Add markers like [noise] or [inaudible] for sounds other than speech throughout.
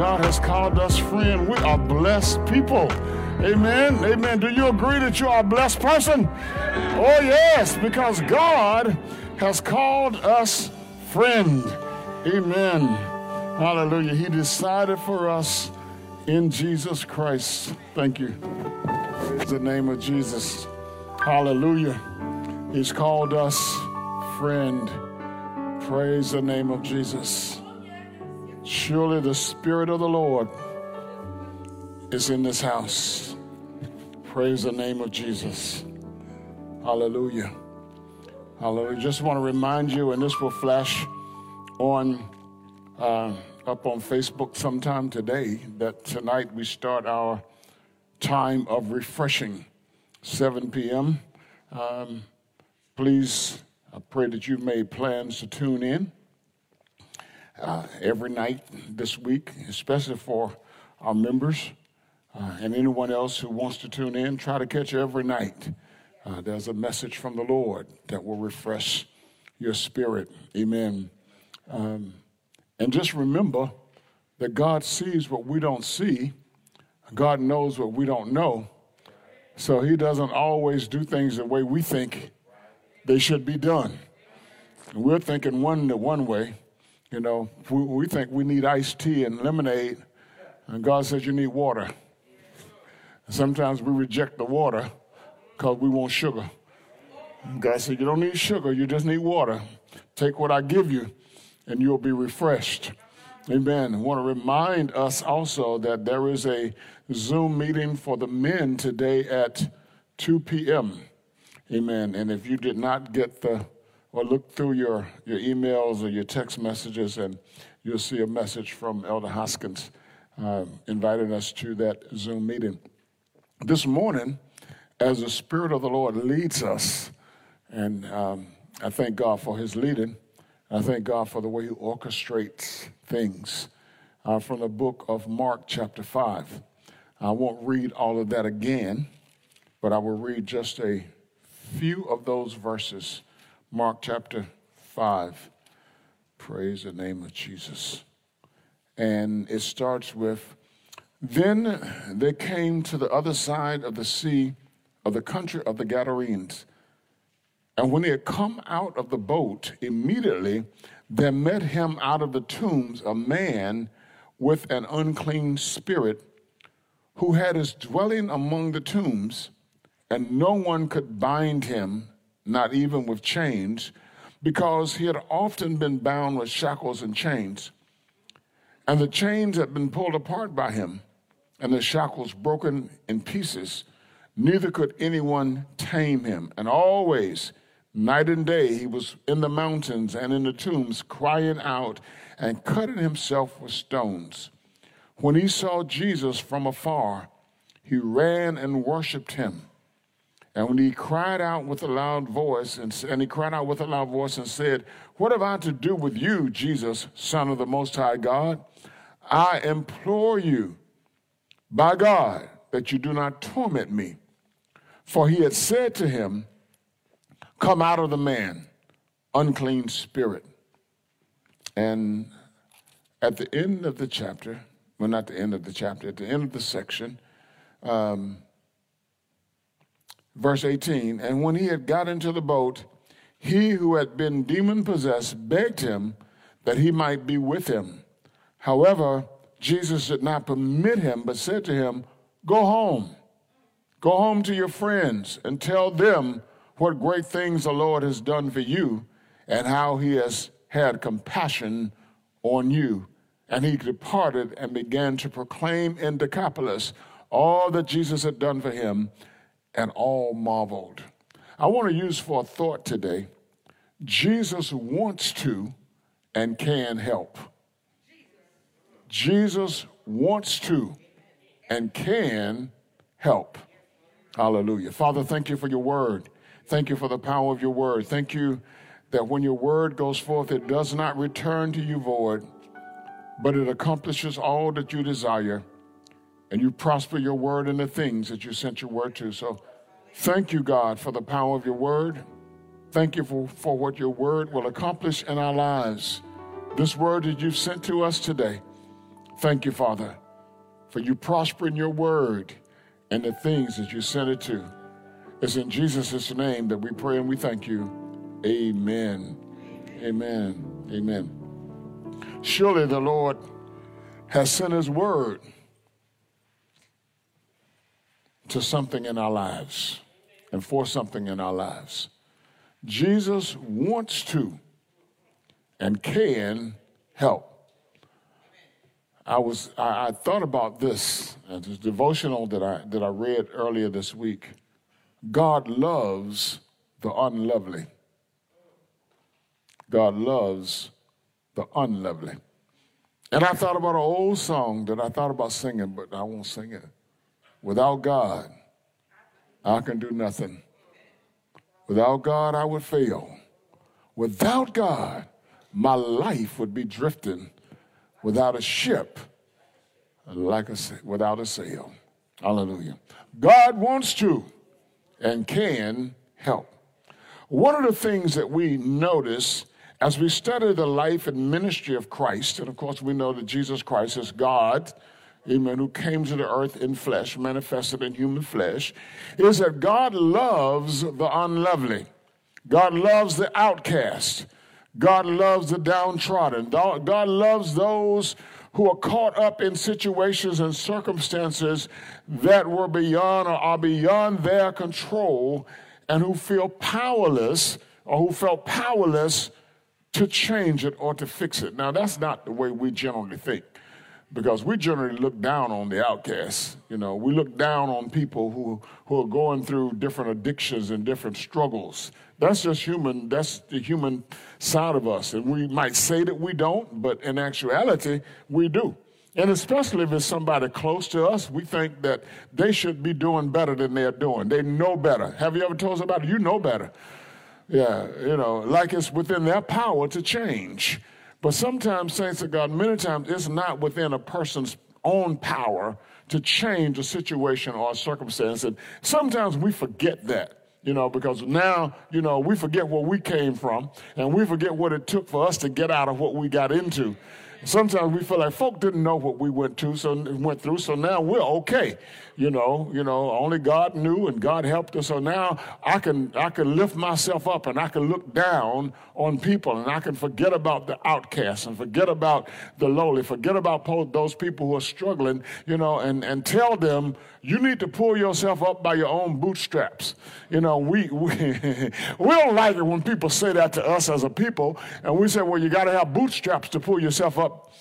God has called us friend. We are blessed people. Amen. Amen. Do you agree that you are a blessed person? Oh, yes, because God has called us friend. Amen. Hallelujah. He decided for us in Jesus Christ. Thank you. In the name of Jesus. Hallelujah. He's called us friend. Praise the name of Jesus. Surely the Spirit of the Lord is in this house. Praise the name of Jesus. Hallelujah. Hallelujah. Just want to remind you, and this will flash on uh, up on Facebook sometime today, that tonight we start our time of refreshing, 7 p.m. Um, please I pray that you've made plans to tune in uh, every night this week, especially for our members uh, and anyone else who wants to tune in. Try to catch every night. Uh, there's a message from the Lord that will refresh your spirit. Amen. Um, and just remember that God sees what we don't see, God knows what we don't know. So he doesn't always do things the way we think they should be done. And we're thinking one one way, you know. We, we think we need iced tea and lemonade, and God says you need water. Sometimes we reject the water because we want sugar. God said you don't need sugar, you just need water. Take what I give you, and you'll be refreshed. Amen. I want to remind us also that there is a Zoom meeting for the men today at 2 p.m. Amen. And if you did not get the or look through your, your emails or your text messages, and you'll see a message from Elder Hoskins uh, inviting us to that Zoom meeting. This morning, as the Spirit of the Lord leads us, and um, I thank God for his leading, I thank God for the way he orchestrates things. Uh, from the book of Mark, chapter 5. I won't read all of that again, but I will read just a few of those verses Mark chapter 5. Praise the name of Jesus. And it starts with Then they came to the other side of the sea of the country of the Gadarenes. And when he had come out of the boat, immediately there met him out of the tombs a man with an unclean spirit who had his dwelling among the tombs, and no one could bind him not even with chains, because he had often been bound with shackles and chains. And the chains had been pulled apart by him, and the shackles broken in pieces. Neither could anyone tame him. And always, night and day, he was in the mountains and in the tombs, crying out and cutting himself with stones. When he saw Jesus from afar, he ran and worshiped him and when he cried out with a loud voice, and, and he cried out with a loud voice and said, What have I to do with you, Jesus, Son of the Most High God? I implore you, by God, that you do not torment me. For he had said to him, Come out of the man, unclean spirit. And at the end of the chapter, well, not the end of the chapter, at the end of the section, um, Verse 18 And when he had got into the boat, he who had been demon possessed begged him that he might be with him. However, Jesus did not permit him, but said to him, Go home. Go home to your friends and tell them what great things the Lord has done for you and how he has had compassion on you. And he departed and began to proclaim in Decapolis all that Jesus had done for him and all marveled. I want to use for a thought today Jesus wants to and can help. Jesus wants to and can help. Hallelujah. Father, thank you for your word. Thank you for the power of your word. Thank you that when your word goes forth, it does not return to you void, but it accomplishes all that you desire, and you prosper your word in the things that you sent your word to. So thank you, God, for the power of your word. Thank you for, for what your word will accomplish in our lives. This word that you've sent to us today. Thank you, Father, for you prospering your word and the things that you sent it to. It's in Jesus' name that we pray and we thank you. Amen. Amen. Amen. Surely the Lord has sent his word to something in our lives and for something in our lives. Jesus wants to and can help. I was I, I thought about this, uh, this devotional that I that I read earlier this week. God loves the unlovely. God loves the unlovely. And I thought about an old song that I thought about singing, but I won't sing it. Without God, I can do nothing. Without God, I would fail. Without God, my life would be drifting without a ship, like a, without a sail. Hallelujah. God wants to and can help. One of the things that we notice as we study the life and ministry of Christ, and of course we know that Jesus Christ is God, amen, who came to the earth in flesh, manifested in human flesh, is that God loves the unlovely. God loves the outcast. God loves the downtrodden. God loves those who are caught up in situations and circumstances that were beyond or are beyond their control and who feel powerless or who felt powerless to change it or to fix it. Now, that's not the way we generally think because we generally look down on the outcasts. You know, we look down on people who, who are going through different addictions and different struggles. That's just human, that's the human side of us. And we might say that we don't, but in actuality, we do. And especially if it's somebody close to us, we think that they should be doing better than they're doing. They know better. Have you ever told somebody you know better? Yeah, you know, like it's within their power to change. But sometimes, saints of God, many times it's not within a person's own power to change a situation or a circumstance. And sometimes we forget that you know, because now, you know, we forget where we came from and we forget what it took for us to get out of what we got into. Sometimes we feel like folk didn't know what we went to, so went through, so now we're okay. You know, you know, only God knew and God helped us. So now I can I can lift myself up and I can look down on people and I can forget about the outcasts and forget about the lowly, forget about those people who are struggling, you know, and, and tell them you need to pull yourself up by your own bootstraps. You know, we, [laughs] we, we don't like it when people say that to us as a people, and we say, well, you got to have bootstraps to pull yourself up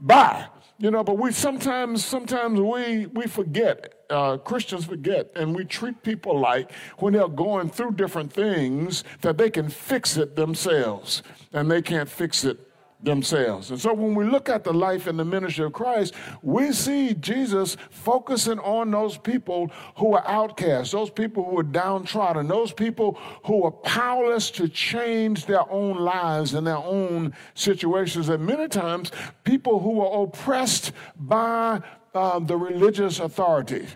by. You know, but we sometimes, sometimes we, we forget, uh, Christians forget, and we treat people like when they're going through different things that they can fix it themselves, and they can't fix it themselves. And so when we look at the life and the ministry of Christ, we see Jesus focusing on those people who are outcasts, those people who are downtrodden, those people who are powerless to change their own lives and their own situations. And many times, people who are oppressed by uh, the religious authority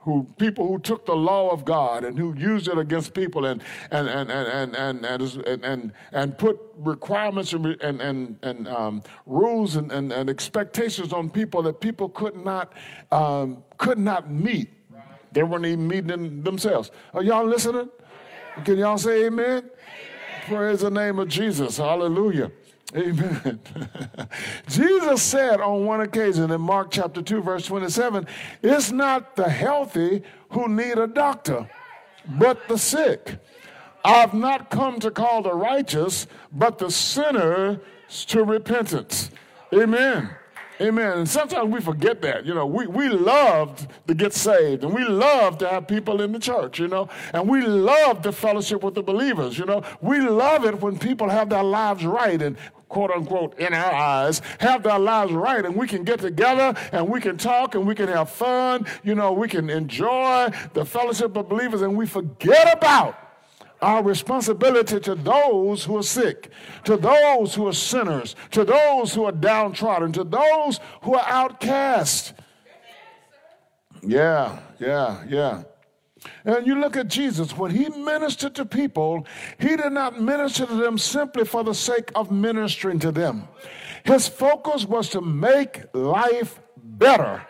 who people who took the law of God and who used it against people and and and and and and and, and, put requirements and and and, um, rules and, and, and expectations on people that people could not um, could not meet. They weren't even meeting themselves. Are y'all listening? Can y'all say amen? amen? Praise the name of Jesus. Hallelujah. Amen. [laughs] Jesus said on one occasion in Mark chapter 2, verse 27, it's not the healthy who need a doctor, but the sick. I've not come to call the righteous, but the sinner to repentance. Amen. Amen. And sometimes we forget that. You know, we, we love to get saved and we love to have people in the church, you know, and we love the fellowship with the believers, you know. We love it when people have their lives right and quote unquote, in our eyes, have their lives right, and we can get together and we can talk and we can have fun. You know, we can enjoy the fellowship of believers, and we forget about our responsibility to those who are sick, to those who are sinners, to those who are downtrodden, to those who are outcast. Yeah, yeah, yeah. And you look at Jesus, when he ministered to people, he did not minister to them simply for the sake of ministering to them. His focus was to make life better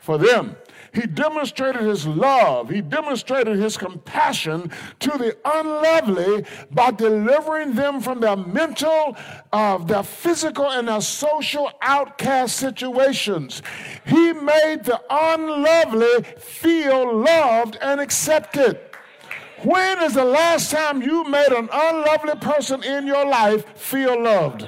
for them. He demonstrated his love, he demonstrated his compassion to the unlovely by delivering them from their mental, uh, their physical, and their social outcast situations. He made the unlovely feel loved and accepted. When is the last time you made an unlovely person in your life feel loved?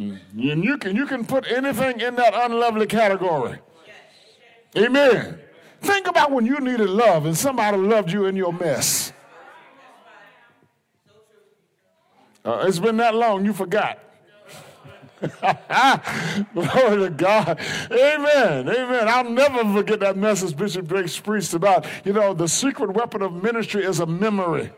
And you can, you can put anything in that unlovely category. Amen. Think about when you needed love and somebody loved you in your mess. Uh, it's been that long, you forgot. [laughs] Glory to God. Amen. Amen. I'll never forget that message Bishop Drake preached about. You know, the secret weapon of ministry is a memory.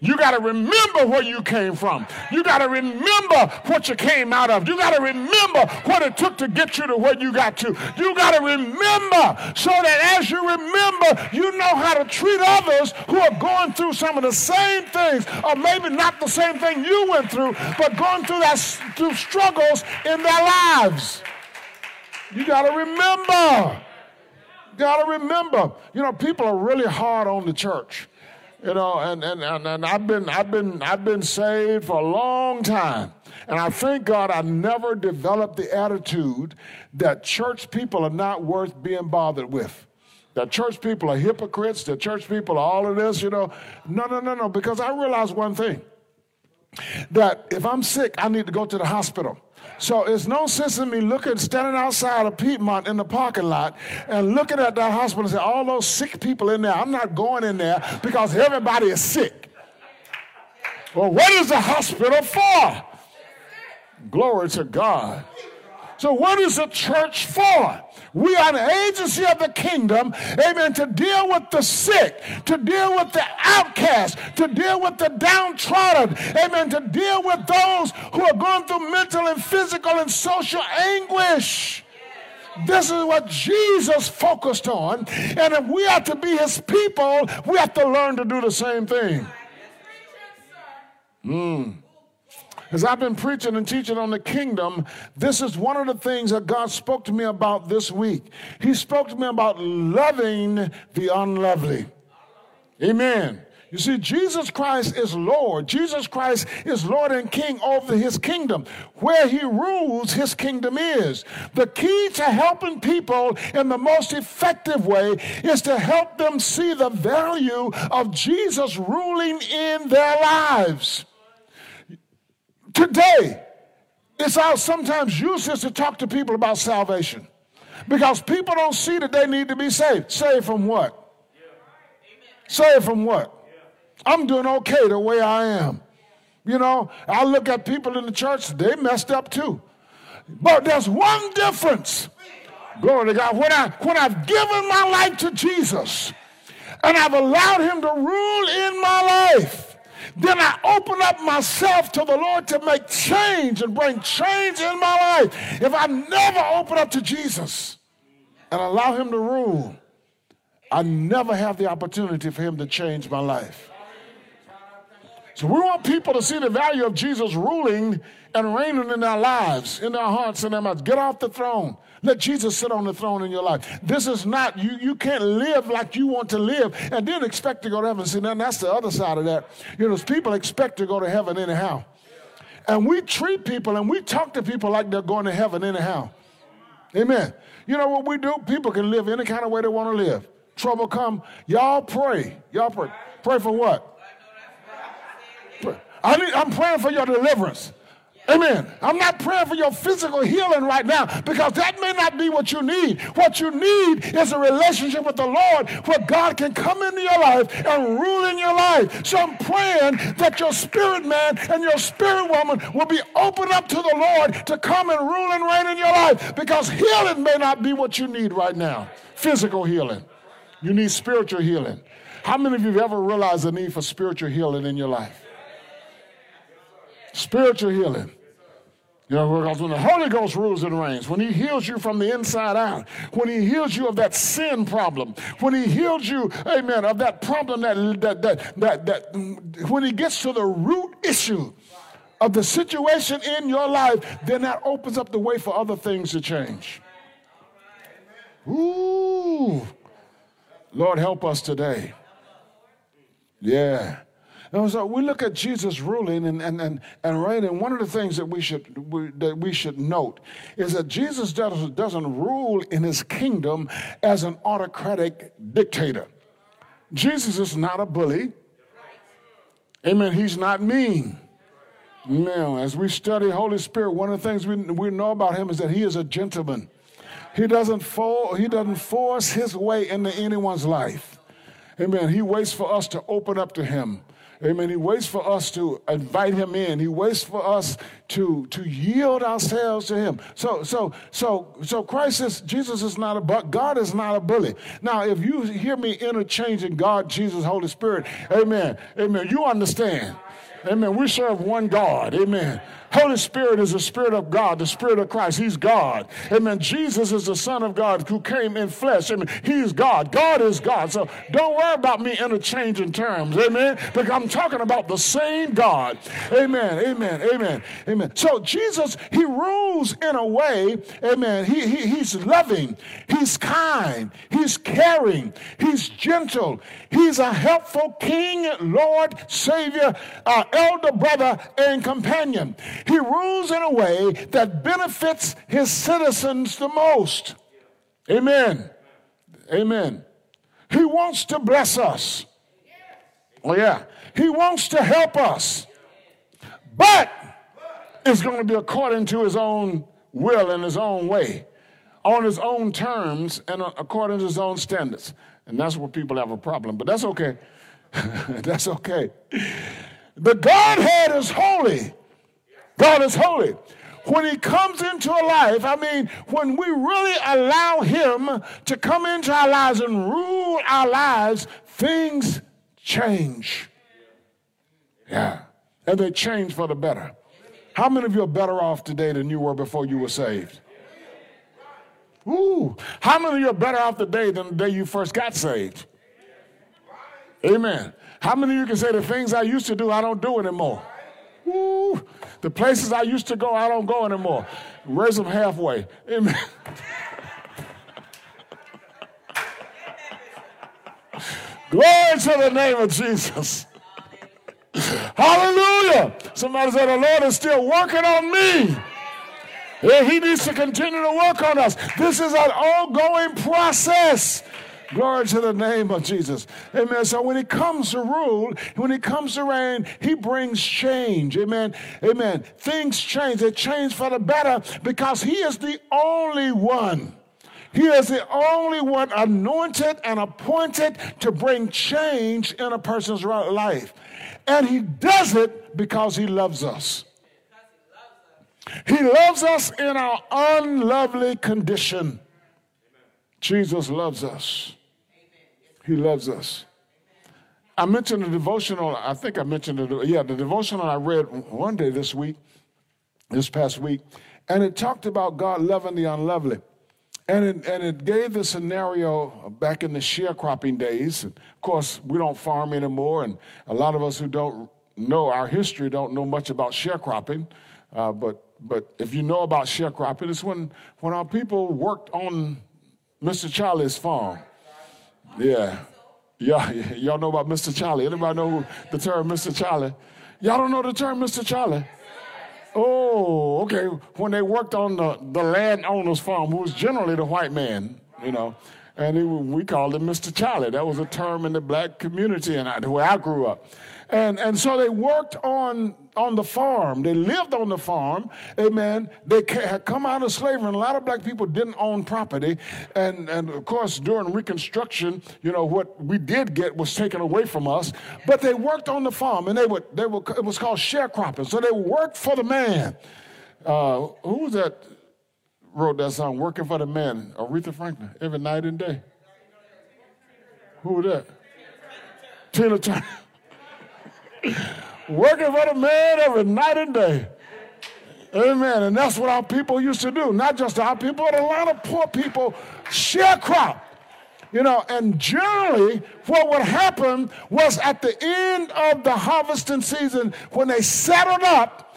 You got to remember where you came from. You got to remember what you came out of. You got to remember what it took to get you to where you got to. You got to remember so that as you remember, you know how to treat others who are going through some of the same things, or maybe not the same thing you went through, but going through that through struggles in their lives. You got to remember. Got to remember. You know, people are really hard on the church. You know, and, and, and, and I've been I've been I've been saved for a long time. And I thank God I never developed the attitude that church people are not worth being bothered with. That church people are hypocrites, that church people are all of this, you know. No, no, no, no, because I realize one thing that if I'm sick, I need to go to the hospital. So it's no sense in me looking, standing outside of Piedmont in the parking lot and looking at that hospital and say, all those sick people in there, I'm not going in there because everybody is sick. Well, what is the hospital for? Glory to God. So, what is the church for? We are an agency of the kingdom, amen, to deal with the sick, to deal with the outcast, to deal with the downtrodden, amen, to deal with those who are going through mental and physical and social anguish. This is what Jesus focused on. And if we are to be his people, we have to learn to do the same thing. Mm. As I've been preaching and teaching on the kingdom, this is one of the things that God spoke to me about this week. He spoke to me about loving the unlovely. Amen. You see, Jesus Christ is Lord. Jesus Christ is Lord and King over his kingdom. Where he rules, his kingdom is. The key to helping people in the most effective way is to help them see the value of Jesus ruling in their lives. Today, it's all sometimes useless to talk to people about salvation because people don't see that they need to be saved. Saved from what? Saved from what? I'm doing okay the way I am. You know, I look at people in the church, they messed up too. But there's one difference. Glory to God. When, I, when I've given my life to Jesus and I've allowed Him to rule in my life, then I open up myself to the Lord to make change and bring change in my life. If I never open up to Jesus and allow Him to rule, I never have the opportunity for Him to change my life. So we want people to see the value of Jesus ruling and reigning in their lives, in their hearts and their minds. Get off the throne. Let Jesus sit on the throne in your life. This is not, you, you can't live like you want to live and then expect to go to heaven. See, then that's the other side of that. You know, people expect to go to heaven anyhow. And we treat people and we talk to people like they're going to heaven anyhow. Amen. You know what we do? People can live any kind of way they want to live. Trouble come, y'all pray. Y'all pray. Pray for what? I I'm praying for your deliverance. Amen. I'm not praying for your physical healing right now because that may not be what you need. What you need is a relationship with the Lord where God can come into your life and rule in your life. So I'm praying that your spirit man and your spirit woman will be open up to the Lord to come and rule and reign in your life because healing may not be what you need right now. Physical healing. You need spiritual healing. How many of you have ever realized the need for spiritual healing in your life? Spiritual healing. You know, because when the Holy Ghost rules and reigns, when He heals you from the inside out, when He heals you of that sin problem, when He heals you, amen, of that problem that, that, that, that, that when He gets to the root issue of the situation in your life, then that opens up the way for other things to change. Ooh, Lord, help us today. Yeah. And so we look at Jesus ruling and, and, and, and reigning. One of the things that we should we, that we should note is that Jesus doesn't, doesn't rule in his kingdom as an autocratic dictator. Jesus is not a bully. Amen. He's not mean. Now, as we study Holy Spirit, one of the things we, we know about him is that he is a gentleman. He doesn't, for, he doesn't force his way into anyone's life. Amen. He waits for us to open up to him. Amen. He waits for us to invite him in. He waits for us to, to yield ourselves to him. So, so, so, so Christ is, Jesus is not a, but God is not a bully. Now, if you hear me interchanging God, Jesus, Holy Spirit, amen, amen, you understand. Amen. We serve one God. Amen. Holy Spirit is the Spirit of God, the Spirit of Christ. He's God. Amen. Jesus is the Son of God who came in flesh. Amen. He's God. God is God. So don't worry about me interchanging terms. Amen. Because I'm talking about the same God. Amen. Amen. Amen. Amen. So Jesus, He rules in a way, amen. He, he, he's loving. He's kind. He's caring. He's gentle. He's a helpful King, Lord, Savior, our elder brother, and companion. He rules in a way that benefits his citizens the most. Amen. Amen. He wants to bless us. Oh, yeah. He wants to help us. But it's going to be according to his own will and his own way, on his own terms, and according to his own standards. And that's where people have a problem. But that's okay. [laughs] that's okay. The Godhead is holy. God is holy. When he comes into a life, I mean, when we really allow him to come into our lives and rule our lives, things change. Yeah. And they change for the better. How many of you are better off today than you were before you were saved? Ooh. How many of you are better off today than the day you first got saved? Amen. How many of you can say the things I used to do, I don't do anymore? Woo. The places I used to go, I don't go anymore. Raise them halfway. Amen. Glory to the name of Jesus. Hallelujah. Somebody said, The Lord is still working on me. Yeah, he needs to continue to work on us. This is an ongoing process. Glory to the name of Jesus. Amen. So when he comes to rule, when he comes to reign, he brings change. Amen. Amen. Things change. They change for the better because he is the only one. He is the only one anointed and appointed to bring change in a person's life. And he does it because he loves us. He loves us in our unlovely condition. Jesus loves us. He loves us. I mentioned the devotional, I think I mentioned it, yeah, the devotional I read one day this week, this past week, and it talked about God loving the unlovely. And it, and it gave the scenario back in the sharecropping days. And of course, we don't farm anymore, and a lot of us who don't know our history don't know much about sharecropping. Uh, but, but if you know about sharecropping, it's when, when our people worked on Mr. Charlie's farm. Yeah. Y'all, [laughs] y'all know about Mr. Charlie. Anybody know the term Mr. Charlie? Y'all don't know the term Mr. Charlie? Oh, okay. When they worked on the, the landowner's farm, who was generally the white man, you know, And he, we called him Mr. Charlie. That was a term in the black community and I, where I grew up. And, and so they worked on, on the farm. They lived on the farm. Amen. They had come out of slavery, and a lot of black people didn't own property. And, and of course, during Reconstruction, you know, what we did get was taken away from us. But they worked on the farm, and they would, they would, it was called sharecropping. So they worked for the man. Uh, who was that wrote that song, Working for the Man? Aretha Franklin, every night and day. Who was that? Tina Turner. Working for the man every night and day. Amen. And that's what our people used to do. Not just our people, but a lot of poor people sharecrop. You know, and generally, what would happen was at the end of the harvesting season, when they settled up,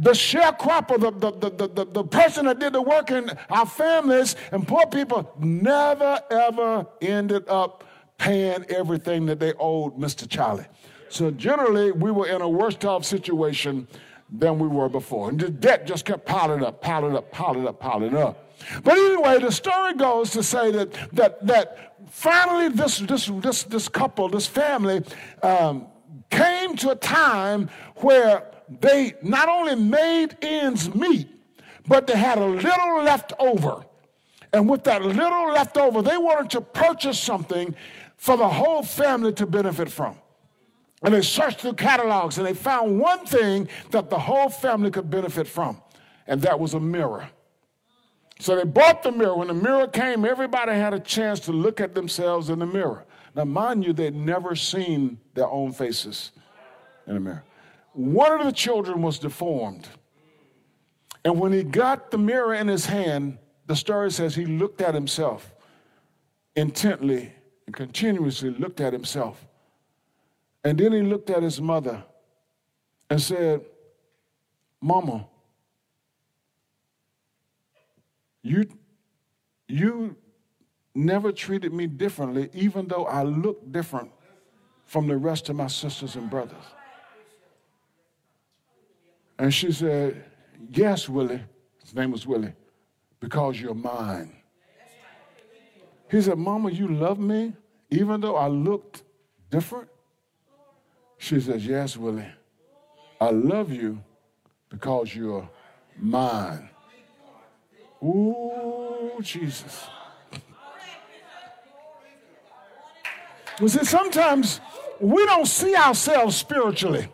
the sharecropper, the, the, the, the, the person that did the work in our families and poor people never ever ended up paying everything that they owed Mr. Charlie. So generally, we were in a worse off situation than we were before. And the debt just kept piling up, piling up, piling up, piling up. But anyway, the story goes to say that that that finally this this this this couple, this family, um, came to a time where they not only made ends meet, but they had a little left over. And with that little left over, they wanted to purchase something for the whole family to benefit from. And they searched through catalogs and they found one thing that the whole family could benefit from, and that was a mirror. So they bought the mirror. When the mirror came, everybody had a chance to look at themselves in the mirror. Now, mind you, they'd never seen their own faces in the mirror. One of the children was deformed. And when he got the mirror in his hand, the story says he looked at himself intently and continuously looked at himself. And then he looked at his mother and said, Mama, you, you never treated me differently, even though I look different from the rest of my sisters and brothers. And she said, Yes, Willie. His name was Willie, because you're mine. He said, Mama, you love me even though I looked different? She says, Yes, Willie, I love you because you're mine. Ooh, Jesus. You see, sometimes we don't see ourselves spiritually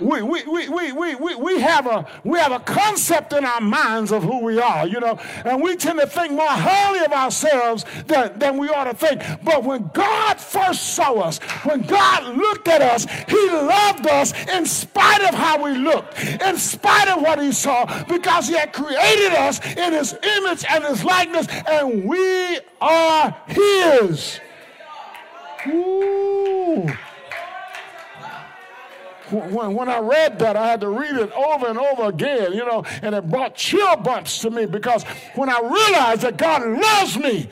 we, we, we, we, we, we, we, have a, we have a concept in our minds of who we are, you know, and we tend to think more highly of ourselves than, than we ought to think. But when God first saw us, when God looked at us, He loved us in spite of how we looked, in spite of what He saw, because He had created us in His image and His likeness, and we are His. Ooh when, when I read that, I had to read it over and over again, you know, and it brought chill bumps to me because when I realized that God loves me,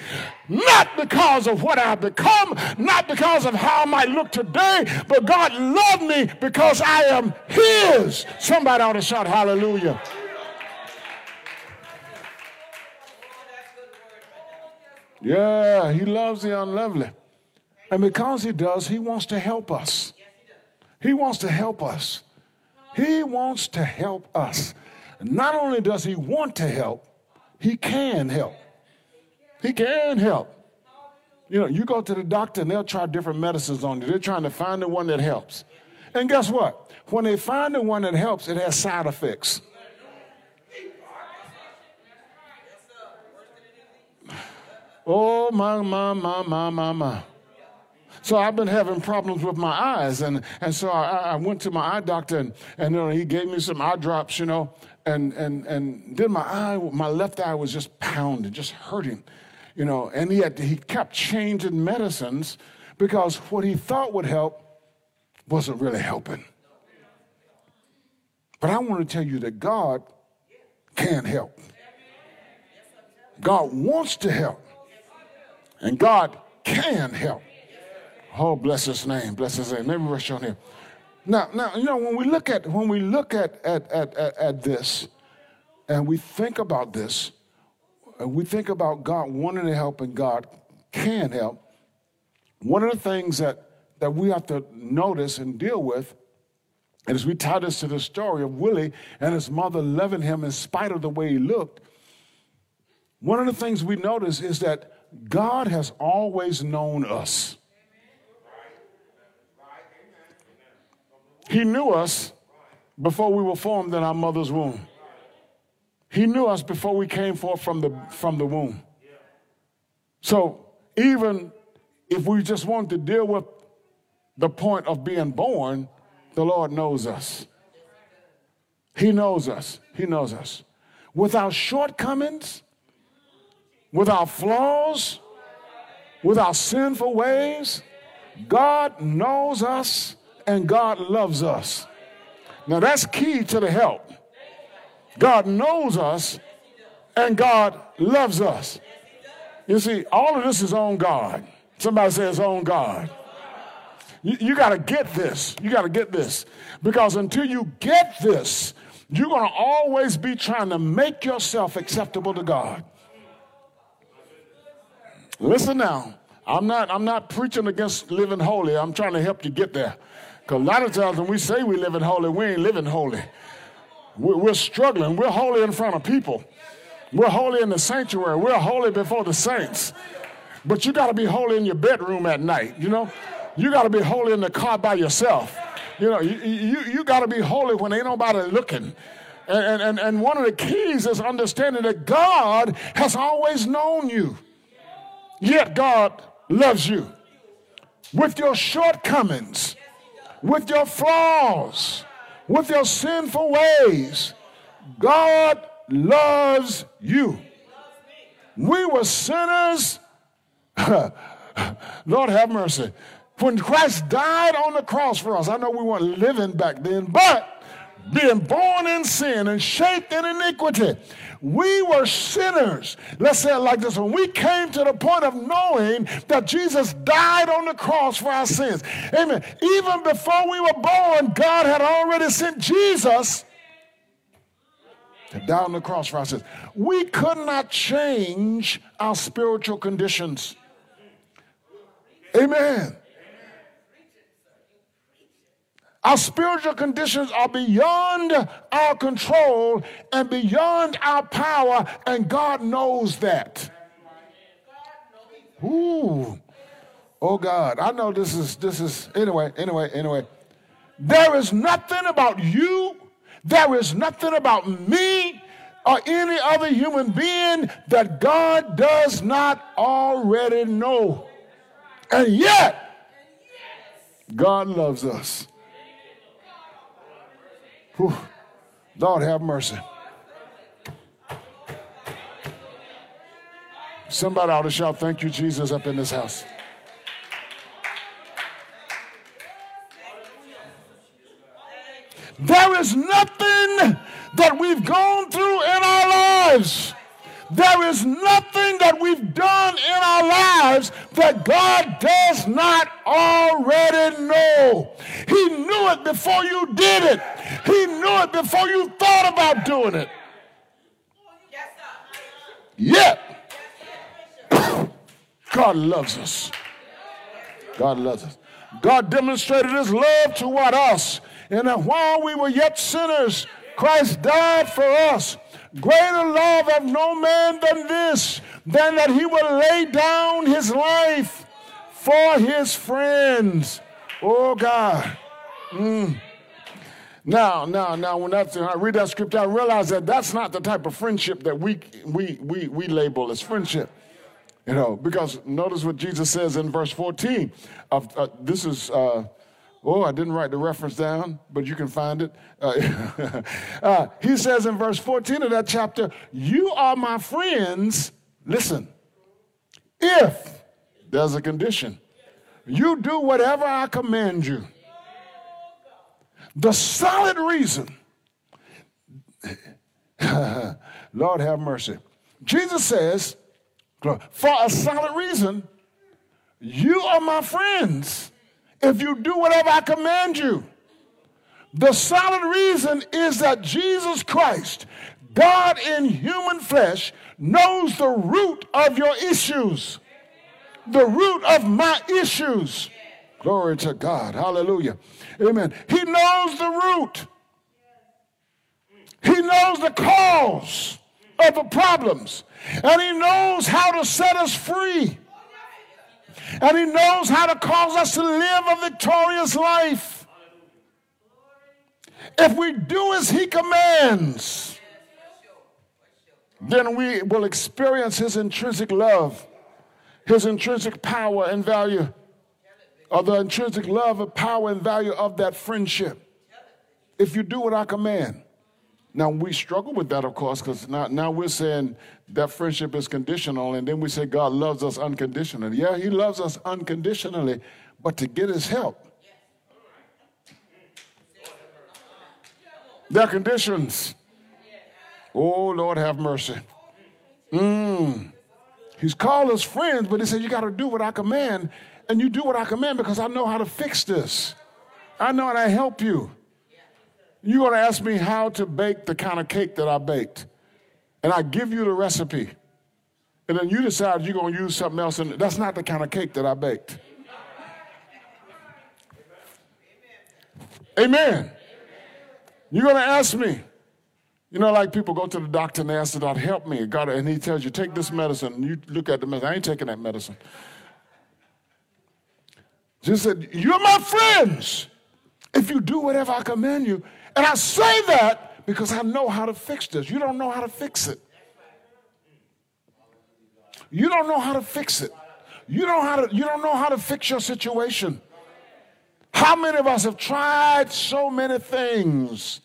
not because of what I've become, not because of how I might look today, but God loved me because I am His. Somebody ought to shout hallelujah. Yeah, He loves the unlovely. And because He does, He wants to help us. He wants to help us. He wants to help us. Not only does he want to help, he can help. He can help. You know, you go to the doctor and they'll try different medicines on you. They're trying to find the one that helps. And guess what? When they find the one that helps, it has side effects. Oh, my, my, my, my, my, my. So I've been having problems with my eyes. And, and so I, I went to my eye doctor and, and you know, he gave me some eye drops, you know, and, and, and then my eye, my left eye was just pounding, just hurting, you know, and had, he kept changing medicines because what he thought would help wasn't really helping. But I want to tell you that God can help. God wants to help. And God can help. Oh, bless his name. Bless his name. Let me rush on here. Now, now, you know, when we look at when we look at at, at, at, this and we think about this, and we think about God wanting to help and God can help. One of the things that, that we have to notice and deal with, and as we tie this to the story of Willie and his mother loving him in spite of the way he looked, one of the things we notice is that God has always known us. He knew us before we were formed in our mother's womb. He knew us before we came forth from the, from the womb. So even if we just want to deal with the point of being born, the Lord knows us. He knows us. He knows us. With our shortcomings, with our flaws, with our sinful ways, God knows us and God loves us. Now that's key to the help. God knows us and God loves us. You see, all of this is on God. Somebody says on God. You, you got to get this. You got to get this. Because until you get this, you're going to always be trying to make yourself acceptable to God. Listen now. I'm not, I'm not preaching against living holy. I'm trying to help you get there. Because a lot of times when we say we live in holy, we ain't living holy. We're, struggling. We're holy in front of people. We're holy in the sanctuary. We're holy before the saints. But you got to be holy in your bedroom at night, you know? You got to be holy in the car by yourself. You know, you, you, you got to be holy when ain't nobody looking. And, and, and one of the keys is understanding that God has always known you. Yet God loves you. With your shortcomings, with your flaws, with your sinful ways, God loves you. We were sinners. [laughs] Lord have mercy. When Christ died on the cross for us, I know we weren't living back then, but being born in sin and shaped in iniquity, we were sinners. Let's say it like this when we came to the point of knowing that Jesus died on the cross for our sins. Amen. Even before we were born, God had already sent Jesus to die on the cross for our sins. We could not change our spiritual conditions. Amen. Our spiritual conditions are beyond our control and beyond our power, and God knows that. Ooh. Oh God, I know this is this is anyway, anyway, anyway. There is nothing about you, there is nothing about me or any other human being that God does not already know. And yet, God loves us. Whew. Lord have mercy. Somebody ought to shout, Thank you, Jesus, up in this house. There is nothing that we've gone through in our lives there is nothing that we've done in our lives that God does not already know. He knew it before you did it, He knew it before you thought about doing it. Yet, God loves us. God loves us. God demonstrated his love toward us. And that while we were yet sinners, Christ died for us. Greater love of no man than this, than that he will lay down his life for his friends. Oh God. Mm. Now, now, now, when that's, I read that scripture, I realize that that's not the type of friendship that we, we, we, we label as friendship. You know, because notice what Jesus says in verse 14. Of, uh, this is uh, Oh, I didn't write the reference down, but you can find it. Uh, [laughs] uh, he says in verse 14 of that chapter, You are my friends. Listen, if there's a condition, you do whatever I command you. The solid reason, [laughs] Lord have mercy. Jesus says, For a solid reason, you are my friends if you do whatever I command you. The solid reason is that Jesus Christ, God in human flesh, knows the root of your issues. the root of my issues. Glory to God. Hallelujah. Amen. He knows the root. He knows the cause of the problems. And he knows how to set us free. And he knows how to cause us to live a victorious life. If we do as he commands, then we will experience his intrinsic love, his intrinsic power and value, or the intrinsic love and power and value of that friendship. If you do what I command. Now we struggle with that, of course, because now, now we're saying that friendship is conditional, and then we say God loves us unconditionally. Yeah, He loves us unconditionally, but to get His help. There are conditions. Oh, Lord, have mercy. Mm. He's called us friends, but He said, You got to do what I command, and you do what I command because I know how to fix this. I know how to help you. You're going to ask me how to bake the kind of cake that I baked. And I give you the recipe. And then you decide you're going to use something else. And that's not the kind of cake that I baked. Amen. You're going to ask me. You know, like people go to the doctor and they ask the doctor, help me. God, and he tells you, take this medicine. And you look at the medicine. I ain't taking that medicine. Jesus said, You're my friends if you do whatever I command you. And I say that because I know how to fix this. You don't know how to fix it. You don't know how to fix it. You don't, how to, you don't know how to fix your situation. How many of us have tried so many things?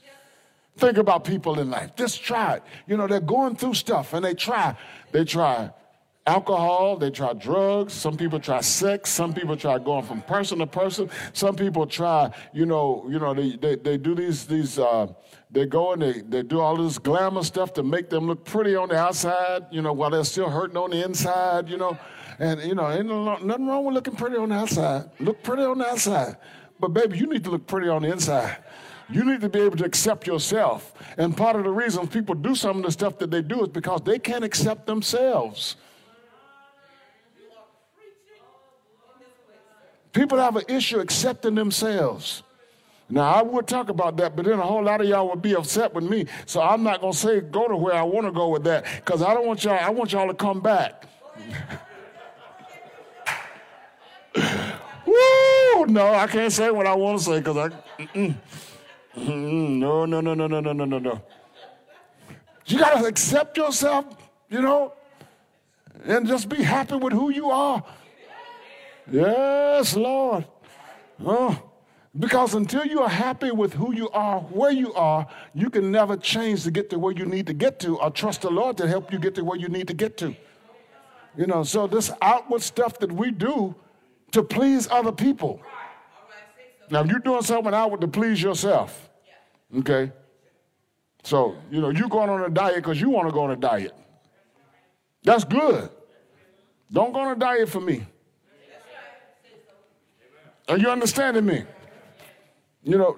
Think about people in life. Just try it. You know, they're going through stuff and they try. They try alcohol, they try drugs, some people try sex, some people try going from person to person, some people try, you know, you know, they, they, they do these, these uh, they go and they, they do all this glamour stuff to make them look pretty on the outside, you know, while they're still hurting on the inside, you know. And, you know, ain't nothing wrong with looking pretty on the outside. Look pretty on the outside. But, baby, you need to look pretty on the inside. You need to be able to accept yourself. And part of the reason people do some of the stuff that they do is because they can't accept themselves. People have an issue accepting themselves. Now, I would talk about that, but then a whole lot of y'all would be upset with me. So I'm not going to say go to where I want to go with that because I don't want y'all, I want y'all to come back. [laughs] Woo! No, I can't say what I want to say because I. Mm-mm. Mm-mm. No, no, no, no, no, no, no, no, no. You got to accept yourself, you know, and just be happy with who you are. Yes, Lord. Oh, because until you are happy with who you are, where you are, you can never change to get to where you need to get to or trust the Lord to help you get to where you need to get to. You know, so this outward stuff that we do to please other people. Now, you're doing something outward to please yourself, okay? So, you know, you're going on a diet because you want to go on a diet. That's good. Don't go on a diet for me. Are you understanding me? You know,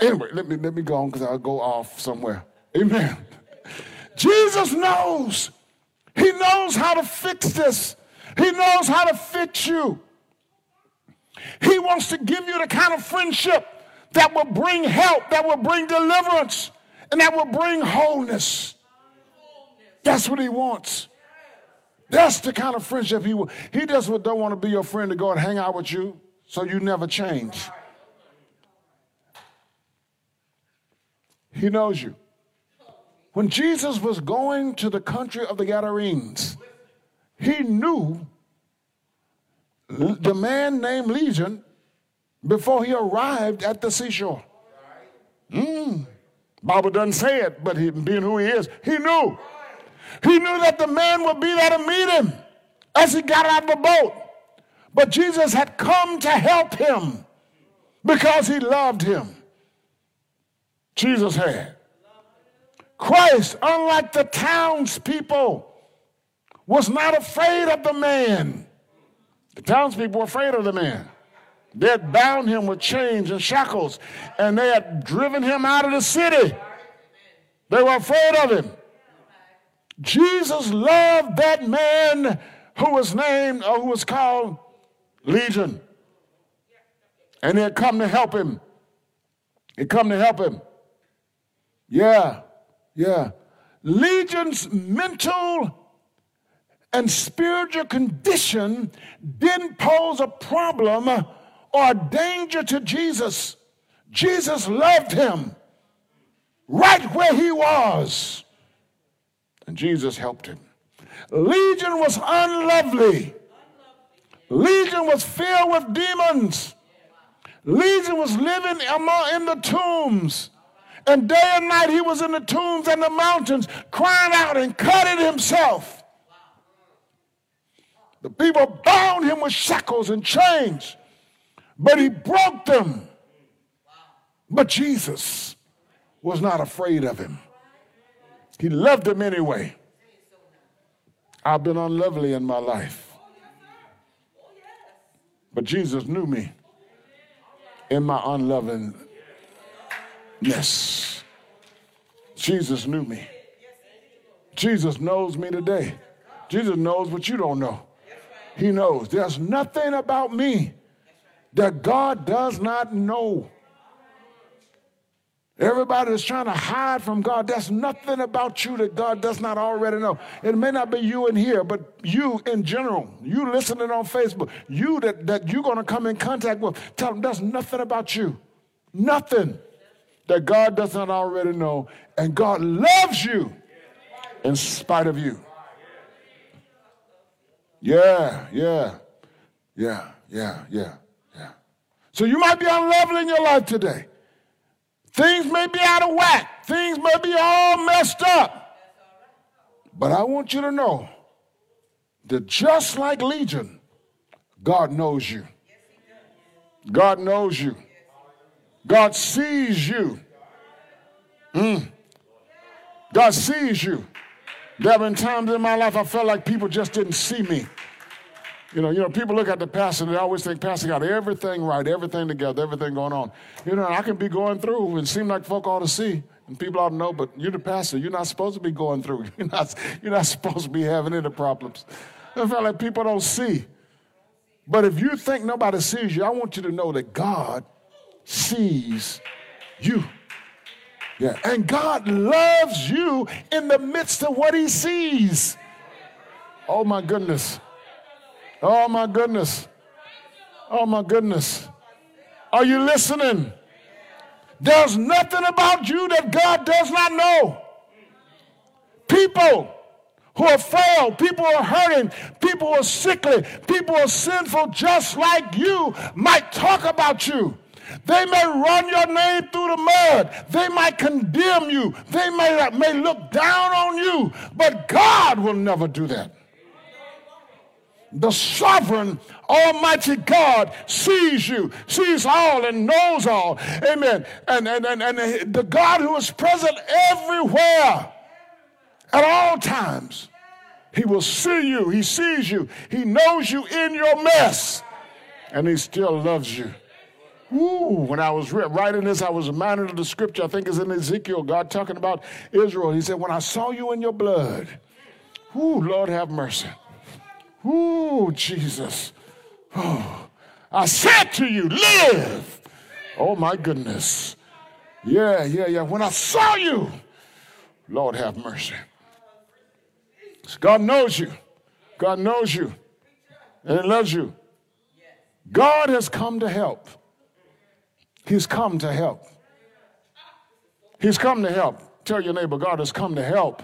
anyway, let me, let me go on because I'll go off somewhere. Amen. Jesus knows. He knows how to fix this. He knows how to fix you. He wants to give you the kind of friendship that will bring help, that will bring deliverance, and that will bring wholeness. That's what he wants. That's the kind of friendship he wants. He just don't want to be your friend to go and hang out with you so you never change. He knows you. When Jesus was going to the country of the Gadarenes, he knew the man named Legion before he arrived at the seashore. Mm. Bible doesn't say it, but he, being who he is, he knew. He knew that the man would be there to meet him as he got out of the boat. But Jesus had come to help him because he loved him. Jesus had. Christ, unlike the townspeople, was not afraid of the man. The townspeople were afraid of the man. They had bound him with chains and shackles, and they had driven him out of the city. They were afraid of him. Jesus loved that man who was named or who was called Legion. And he had come to help him. They come to help him. Yeah, yeah. Legion's mental and spiritual condition didn't pose a problem or a danger to Jesus. Jesus loved him right where he was. And Jesus helped him. Legion was unlovely. Legion was filled with demons. Legion was living among, in the tombs. And day and night he was in the tombs and the mountains crying out and cutting himself. The people bound him with shackles and chains, but he broke them. But Jesus was not afraid of him. He loved him anyway. I've been unlovely in my life. But Jesus knew me in my unlovingness. Jesus knew me. Jesus knows me today. Jesus knows what you don't know. He knows. There's nothing about me that God does not know. Everybody is trying to hide from God, there's nothing about you that God does not already know. It may not be you in here, but you in general, you listening on Facebook, you that, that you're going to come in contact with, tell them there's nothing about you. Nothing that God does not already know. And God loves you in spite of you. Yeah, yeah, yeah, yeah, yeah, yeah. So you might be unlovely in your life today. Things may be out of whack. Things may be all messed up. But I want you to know that just like Legion, God knows you. God knows you. God sees you. Mm. God sees you. There have been times in my life I felt like people just didn't see me. You know, you know, people look at the pastor and they always think pastor got everything right, everything together, everything going on. You know, I can be going through and seem like folk ought to see. And people ought to know, but you're the pastor. You're not supposed to be going through. [laughs] You're not, you're not supposed to be having any problems. I feel like people don't see. But if you think nobody sees you, I want you to know that God sees you. Yeah. And God loves you in the midst of what he sees. Oh my goodness. Oh my goodness. Oh my goodness. Are you listening? There's nothing about you that God does not know. People who are frail, people who are hurting, people who are sickly, people who are sinful, just like you, might talk about you. They may run your name through the mud. They might condemn you. They may, may look down on you. But God will never do that the sovereign almighty god sees you sees all and knows all amen and, and, and, and the god who is present everywhere at all times he will see you he sees you he knows you in your mess and he still loves you Ooh, when I was writing this, I was reminded of the scripture, I think it's in Ezekiel, God talking about Israel. He said, When I saw you in your blood, ooh, Lord have mercy. Ooh, Jesus. Oh, I said to you, live. Oh, my goodness. Yeah, yeah, yeah. When I saw you, Lord have mercy. God knows you. God knows you. And He loves you. God has come to help. He's come to help. He's come to help. Tell your neighbor, God has come to help.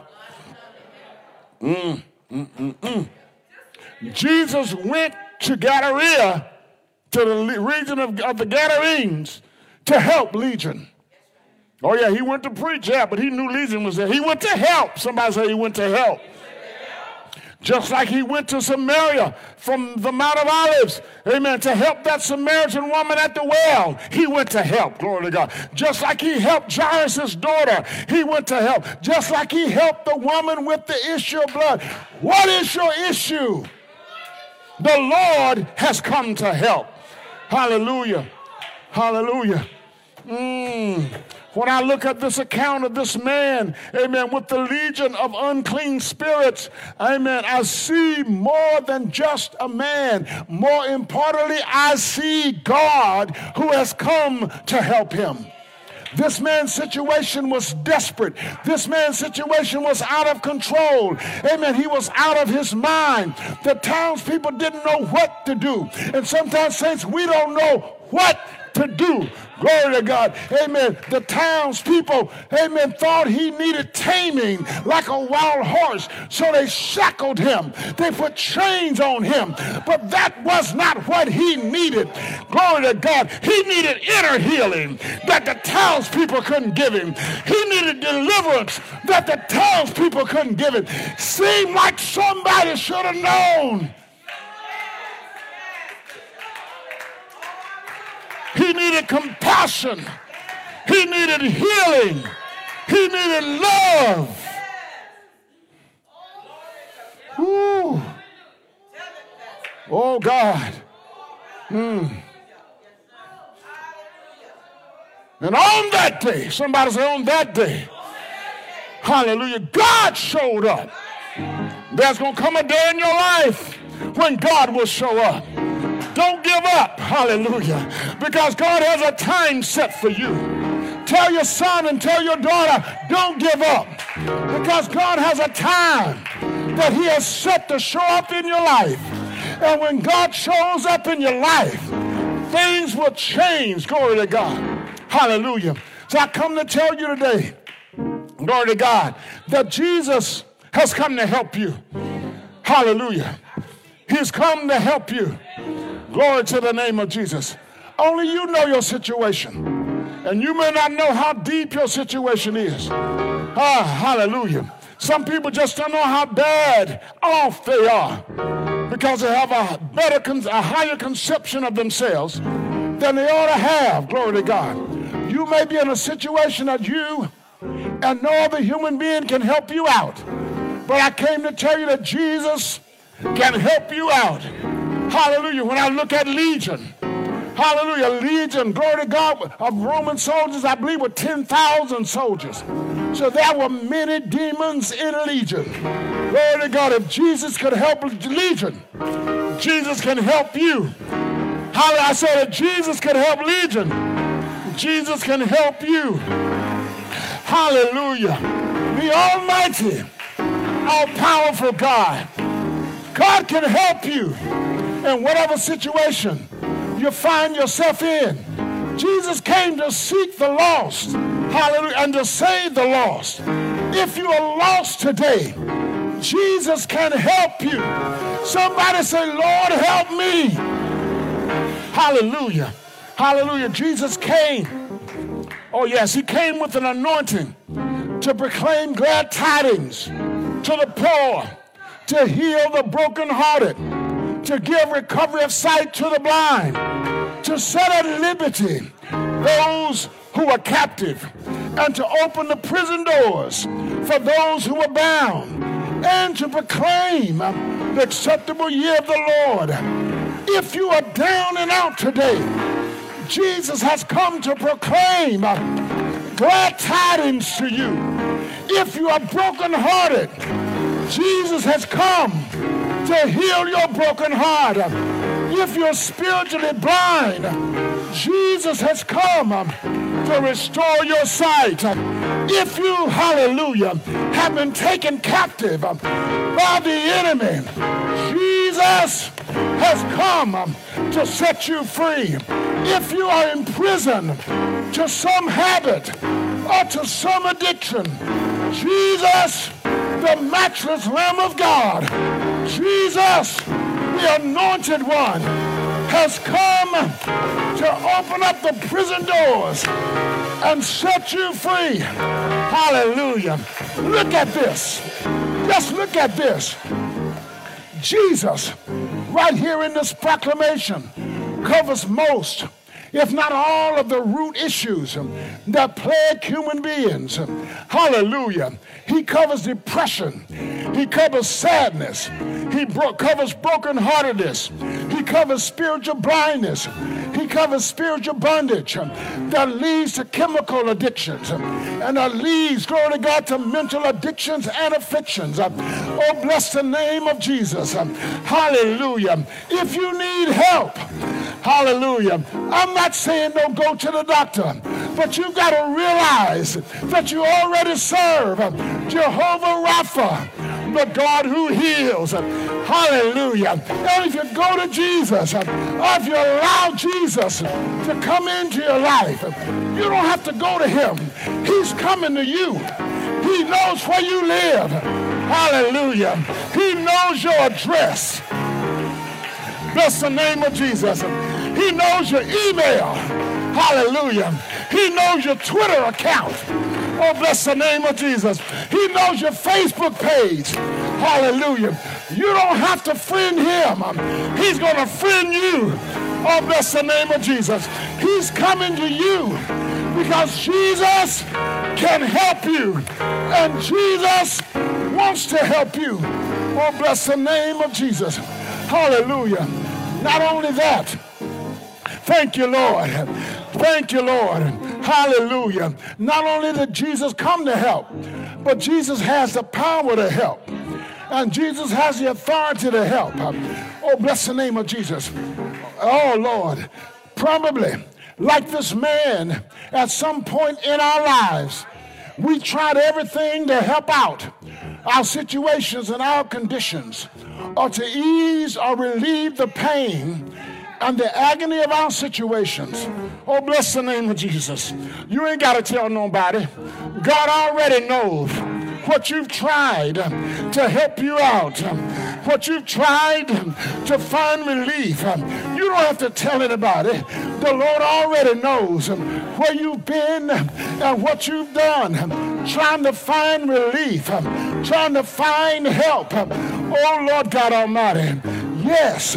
Mm, mm, mm, mm. Jesus went to Gadara, to the region of, of the Gadarenes, to help Legion. Oh, yeah, he went to preach, yeah, but he knew Legion was there. He went to help. Somebody say he went to help. Just like he went to Samaria from the Mount of Olives, amen, to help that Samaritan woman at the well. He went to help, glory to God. Just like he helped Jairus' daughter, he went to help. Just like he helped the woman with the issue of blood. What is your issue? The Lord has come to help. Hallelujah. Hallelujah. Mm. When I look at this account of this man, amen, with the legion of unclean spirits, amen, I see more than just a man. More importantly, I see God who has come to help him. This man's situation was desperate. This man's situation was out of control. Amen. He was out of his mind. The townspeople didn't know what to do. And sometimes, saints, we don't know what to do. Glory to God. Amen. The townspeople, amen, thought he needed taming like a wild horse. So they shackled him. They put chains on him. But that was not what he needed. Glory to God. He needed inner healing that the townspeople couldn't give him. He needed deliverance that the townspeople couldn't give him. Seemed like somebody should have known He needed compassion. He needed healing. He needed love. Ooh. Oh God. Mm. And on that day, somebody say, on that day, hallelujah, God showed up. There's going to come a day in your life when God will show up. Don't give up. Hallelujah. Because God has a time set for you. Tell your son and tell your daughter, don't give up. Because God has a time that He has set to show up in your life. And when God shows up in your life, things will change. Glory to God. Hallelujah. So I come to tell you today, glory to God, that Jesus has come to help you. Hallelujah. He's come to help you. Glory to the name of Jesus. Only you know your situation. And you may not know how deep your situation is. Ah, hallelujah. Some people just don't know how bad off they are because they have a better, a higher conception of themselves than they ought to have. Glory to God. You may be in a situation that you and no other human being can help you out. But I came to tell you that Jesus can help you out. Hallelujah. When I look at Legion, hallelujah, Legion, glory to God, of Roman soldiers, I believe were 10,000 soldiers. So there were many demons in Legion. Glory to God. If Jesus could help Legion, Jesus can help you. Hallelujah. I said if Jesus could help Legion, Jesus can help you. Hallelujah. The Almighty, all powerful God. God can help you in whatever situation you find yourself in. Jesus came to seek the lost, hallelujah, and to save the lost. If you are lost today, Jesus can help you. Somebody say, Lord, help me. Hallelujah. Hallelujah. Jesus came. Oh, yes, he came with an anointing to proclaim glad tidings to the poor, to heal the brokenhearted to give recovery of sight to the blind, to set at liberty those who are captive, and to open the prison doors for those who are bound, and to proclaim the acceptable year of the Lord. If you are down and out today, Jesus has come to proclaim glad tidings to you. If you are brokenhearted, Jesus has come to heal your broken heart. If you're spiritually blind, Jesus has come to restore your sight. If you, hallelujah, have been taken captive by the enemy, Jesus has come to set you free. If you are in prison to some habit or to some addiction, Jesus the matchless Lamb of God, Jesus, the anointed one, has come to open up the prison doors and set you free. Hallelujah. Look at this. Just look at this. Jesus, right here in this proclamation, covers most if not all of the root issues um, that plague human beings. Um, hallelujah. He covers depression. He covers sadness. He bro- covers brokenheartedness. He covers spiritual blindness. He covers spiritual bondage that leads to chemical addictions and that leads, glory to God, to mental addictions and afflictions. Oh, bless the name of Jesus. Hallelujah. If you need help, hallelujah. I'm not saying don't go to the doctor, but you've got to realize that you already serve Jehovah Rapha the God who heals. Hallelujah. And if you go to Jesus, or if you allow Jesus to come into your life, you don't have to go to him. He's coming to you. He knows where you live. Hallelujah. He knows your address. Bless the name of Jesus. He knows your email. Hallelujah. He knows your Twitter account. Oh, bless the name of Jesus. He knows your Facebook page. Hallelujah. You don't have to friend him. He's going to friend you. Oh, bless the name of Jesus. He's coming to you because Jesus can help you. And Jesus wants to help you. Oh, bless the name of Jesus. Hallelujah. Not only that, thank you, Lord. Thank you, Lord. Hallelujah. Not only did Jesus come to help, but Jesus has the power to help. And Jesus has the authority to help. Oh, bless the name of Jesus. Oh, Lord. Probably like this man at some point in our lives, we tried everything to help out our situations and our conditions, or to ease or relieve the pain and the agony of our situations. Oh, bless the name of Jesus. You ain't got to tell nobody. God already knows what you've tried to help you out, what you've tried to find relief. You don't have to tell anybody. The Lord already knows where you've been and what you've done, trying to find relief, trying to find help. Oh, Lord God Almighty. Yes,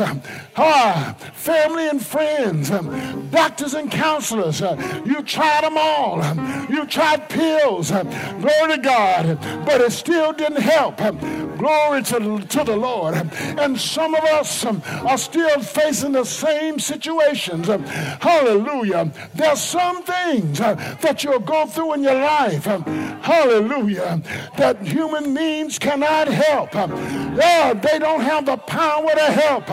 ah, family and friends, um, doctors and counselors. Uh, you tried them all. Um, you tried pills. Um, glory to God. But it still didn't help. Glory to, to the Lord. And some of us are still facing the same situations. Hallelujah. There's some things uh, that you'll go through in your life. Hallelujah. That human means cannot help. Yeah, they don't have the power to help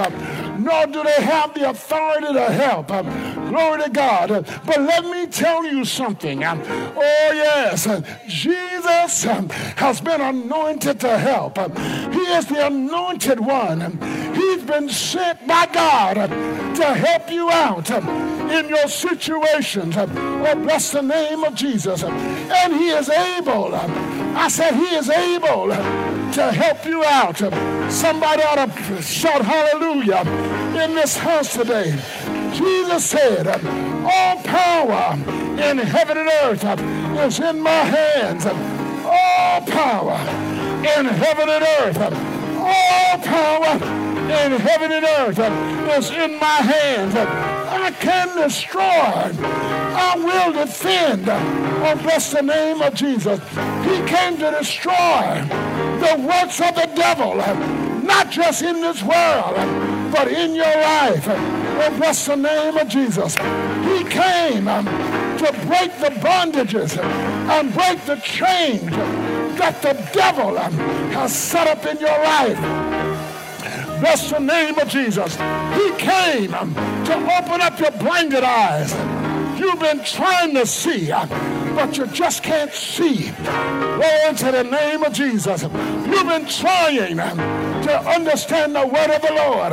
nor do they have the authority to help. Glory to God. But let me tell you something. Oh, yes, Jesus has been anointed to help. He is the anointed one. He's been sent by God to help you out in your situations. Oh, bless the name of Jesus. And He is able. I said, He is able to help you out. Somebody ought to shout hallelujah in this house today. Jesus said, All power in heaven and earth is in my hands. All power in heaven and earth. All power in heaven and earth uh, is in my hands. Uh, I can destroy. I will defend. Uh, oh, bless the name of Jesus. He came to destroy the works of the devil, not just in this world, but in your life. Oh, bless the name of Jesus. He came um, to break the bondages and break the chains that the devil um, has set up in your life. Bless the name of Jesus. He came to open up your blinded eyes. You've been trying to see, but you just can't see. Lord, to the name of Jesus. You've been trying to understand the word of the Lord,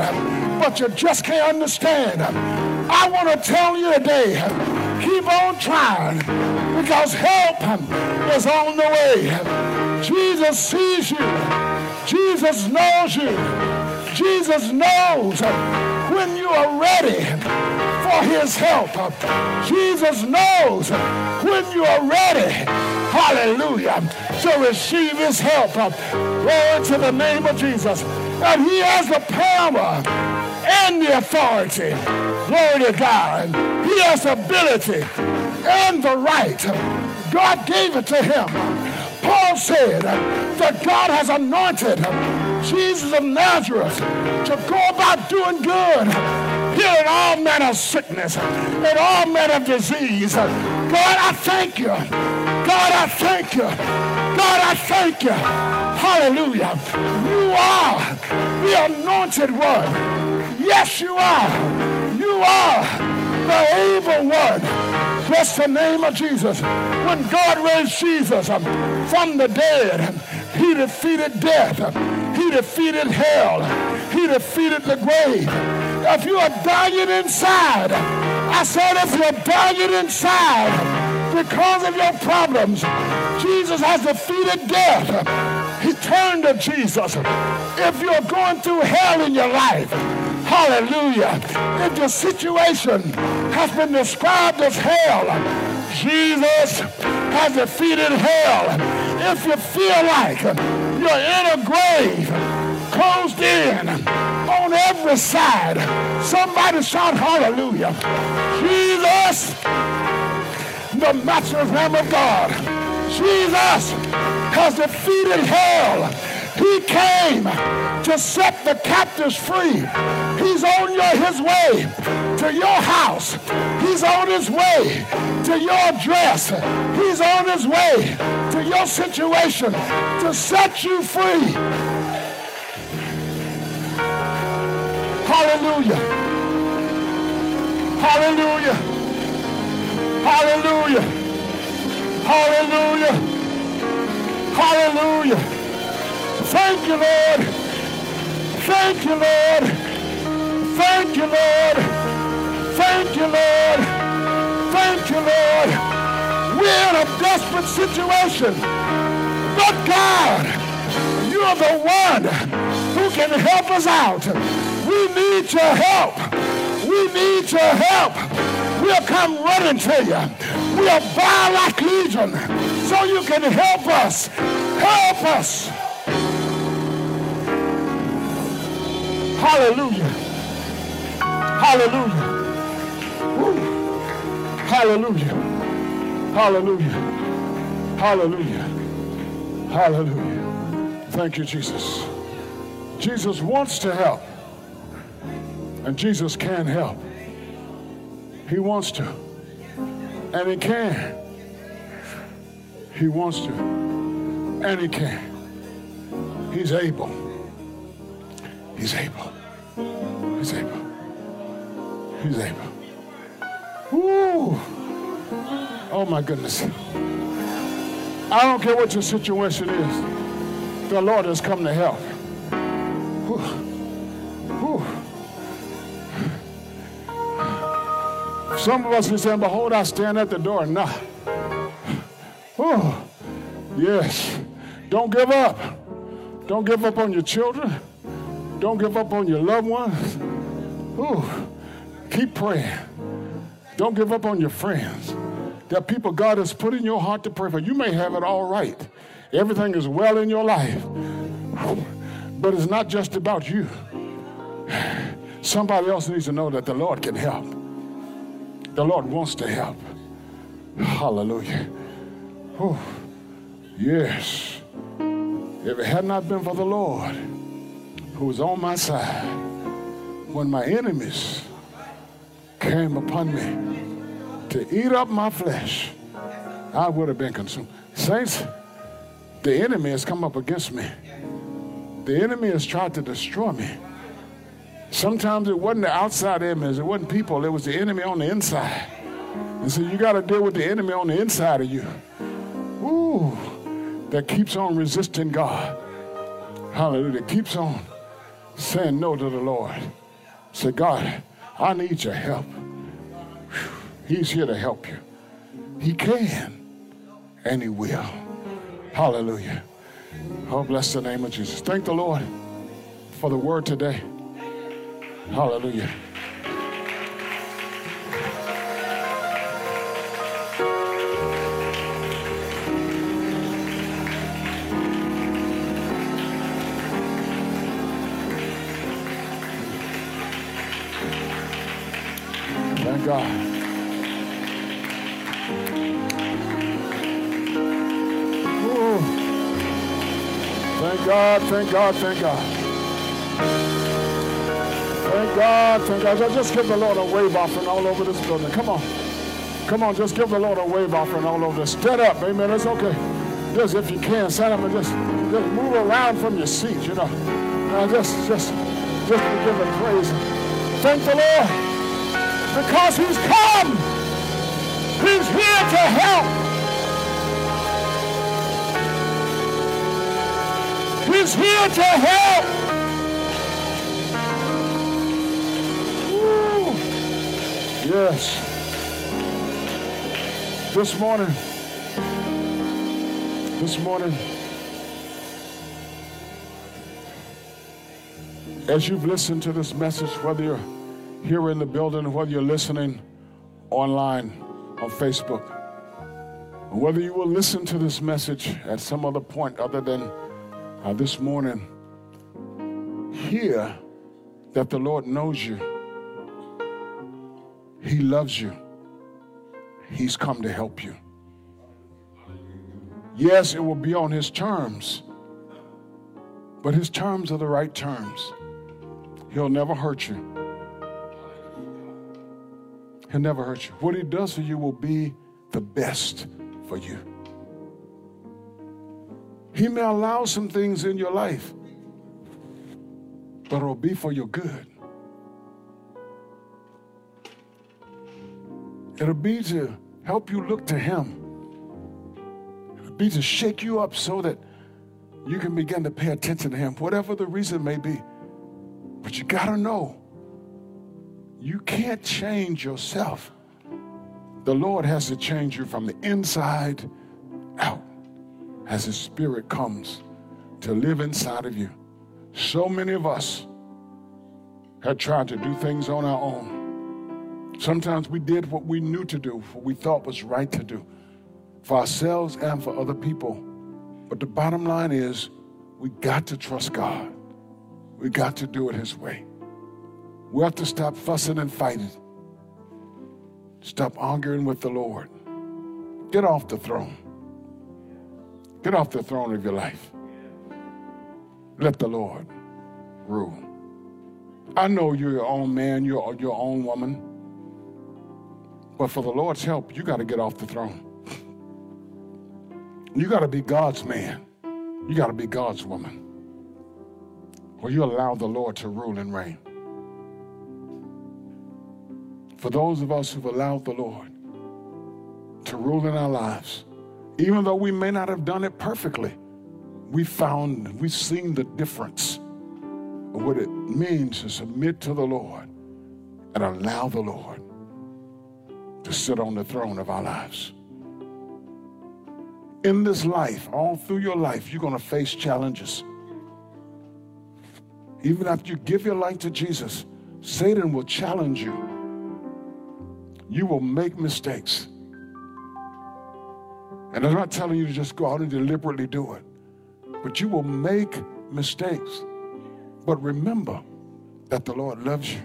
but you just can't understand. I want to tell you today, keep on trying because help is on the way. Jesus sees you. Jesus knows you. Jesus knows when you are ready for his help. Jesus knows when you are ready, hallelujah, to receive his help. Glory to the name of Jesus. And he has the power and the authority. Glory to God. He has ability and the right. God gave it to him. Paul said that God has anointed Jesus of Nazareth to go about doing good healing all manner of sickness and all manner of disease. God, I thank you. God, I thank you. God, I thank you. Hallelujah. You are the anointed one. Yes, you are. You are the able one. Bless the name of Jesus. When God raised Jesus from the dead, he defeated death. He defeated hell. He defeated the grave. If you are dying inside, I said if you're dying inside because of your problems, Jesus has defeated death. He turned to Jesus. If you're going through hell in your life, hallelujah, if your situation has been described as hell, Jesus has defeated hell if you feel like you're in a grave, closed in on every side, somebody shout hallelujah. Jesus, the matchless Lamb of God, Jesus has defeated hell he came to set the captives free. He's on your, his way to your house. He's on his way to your dress. He's on his way to your situation to set you free. Hallelujah. Hallelujah. Hallelujah. Hallelujah. Hallelujah. Thank you, Lord. Thank you, Lord. Thank you, Lord. Thank you, Lord. Thank you, Lord. We're in a desperate situation. But God, you're the one who can help us out. We need your help. We need your help. We'll come running to you. We'll bow like legion so you can help us. Help us. Hallelujah. Hallelujah. Hallelujah. Hallelujah. Hallelujah. Hallelujah. Thank you, Jesus. Jesus wants to help. And Jesus can help. He wants to. And he can. He wants to. And he can. He's able. He's able. He's able. He's able. Woo! Oh my goodness. I don't care what your situation is. The Lord has come to help. Some of us are saying, Behold, I stand at the door knock. Oh, yes. Don't give up. Don't give up on your children. Don't give up on your loved ones. Ooh, keep praying. Don't give up on your friends. There are people God has put in your heart to pray for. You may have it all right. Everything is well in your life. But it's not just about you. Somebody else needs to know that the Lord can help. The Lord wants to help. Hallelujah. Yes. If it had not been for the Lord, who was on my side when my enemies came upon me to eat up my flesh, I would have been consumed. Saints, the enemy has come up against me. The enemy has tried to destroy me. Sometimes it wasn't the outside enemies, it wasn't people, it was the enemy on the inside. And so you got to deal with the enemy on the inside of you. Ooh, that keeps on resisting God. Hallelujah. Keeps on saying no to the Lord. Say, God, I need your help. He's here to help you. He can and he will. Hallelujah. Oh, bless the name of Jesus. Thank the Lord for the word today. Hallelujah. God. Thank God, thank God, thank God. Thank God, thank God. Just give the Lord a wave offering all over this building. Come on. Come on, just give the Lord a wave offering all over this. Stand up, amen. It's okay. Just if you can, stand up and just, just move around from your seat, you know. Uh, just, just, just to give him praise. Thank the Lord because he's come. He's here to help. He's here to help. Yes. This morning, this morning, as you've listened to this message, whether you're here in the building, whether you're listening online on Facebook, whether you will listen to this message at some other point other than uh, this morning, hear that the Lord knows you. He loves you. He's come to help you. Yes, it will be on His terms, but His terms are the right terms. He'll never hurt you. He'll never hurt you. What He does for you will be the best for you. He may allow some things in your life, but it'll be for your good. It'll be to help you look to Him. It'll be to shake you up so that you can begin to pay attention to Him, whatever the reason may be. But you got to know you can't change yourself. The Lord has to change you from the inside out as His Spirit comes to live inside of you. So many of us had tried to do things on our own. Sometimes we did what we knew to do, what we thought was right to do for ourselves and for other people. But the bottom line is we got to trust God. We got to do it His way. We have to stop fussing and fighting. Stop arguing with the Lord. Get off the throne. Get off the throne of your life. Let the Lord rule. I know you're your own man, you're your own woman. But for the Lord's help, you got to get off the throne. You got to be God's man. You got to be God's woman. Or you allow the Lord to rule and reign. For those of us who've allowed the Lord to rule in our lives, even though we may not have done it perfectly, we found, we've seen the difference of what it means to submit to the Lord and allow the Lord to sit on the throne of our lives. In this life, all through your life, you're going to face challenges. Even after you give your life to Jesus, Satan will challenge you. You will make mistakes. And I'm not telling you to just go out and deliberately do it, but you will make mistakes. But remember that the Lord loves you.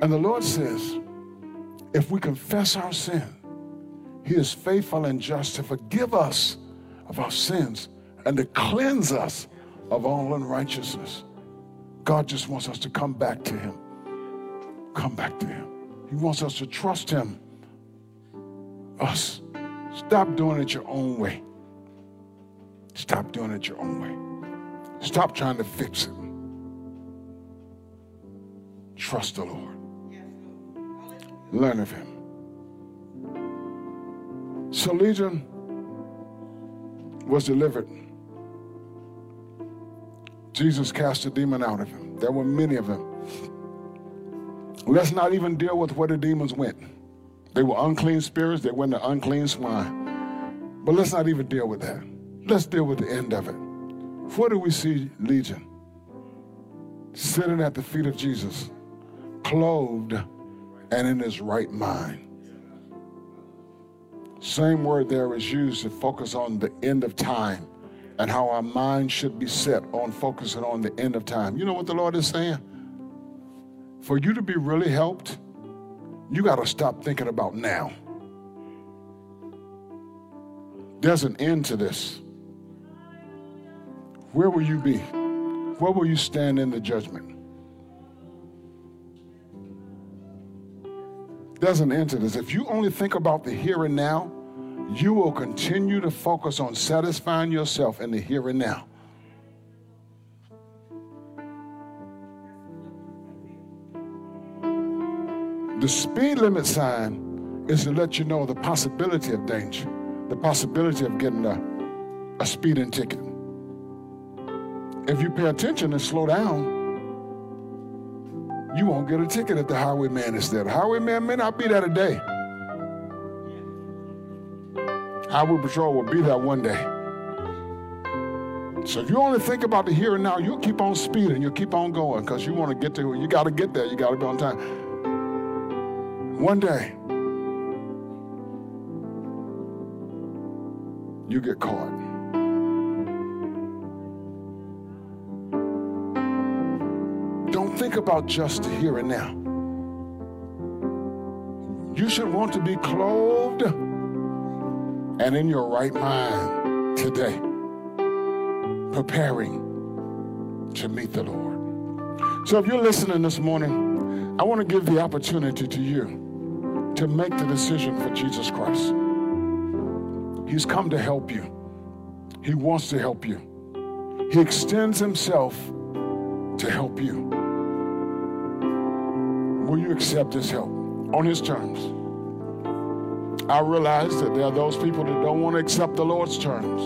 And the Lord says, if we confess our sin, He is faithful and just to forgive us of our sins and to cleanse us of all unrighteousness. God just wants us to come back to Him. Come back to Him. He wants us to trust Him. Us. Stop doing it your own way. Stop doing it your own way. Stop trying to fix it. Trust the Lord. Learn of him. So Legion was delivered. Jesus cast a demon out of him. There were many of them. Let's not even deal with where the demons went. They were unclean spirits, they went to unclean swine. But let's not even deal with that. Let's deal with the end of it. Where do we see Legion? Sitting at the feet of Jesus, clothed and in his right mind. Same word there is used to focus on the end of time and how our mind should be set on focusing on the end of time. You know what the Lord is saying? for you to be really helped, you got to stop thinking about now. There's an end to this. Where will you be? Where will you stand in the judgment? There's an end to this. If you only think about the here and now, you will continue to focus on satisfying yourself in the here and now. The speed limit sign is to let you know the possibility of danger, the possibility of getting a, a speeding ticket. If you pay attention and slow down, you won't get a ticket if the highwayman is there. The highwayman may not be there today. Highway patrol will be there one day. So if you only think about the here and now, you'll keep on speeding, you'll keep on going because you want to get to, you got to get there, you got to be on time. One day, you get caught. Don't think about just the here and now. You should want to be clothed and in your right mind today, preparing to meet the Lord. So if you're listening this morning, I want to give the opportunity to you to make the decision for Jesus Christ. He's come to help you. He wants to help you. He extends himself to help you. Will you accept his help on his terms? I realize that there are those people that don't want to accept the Lord's terms.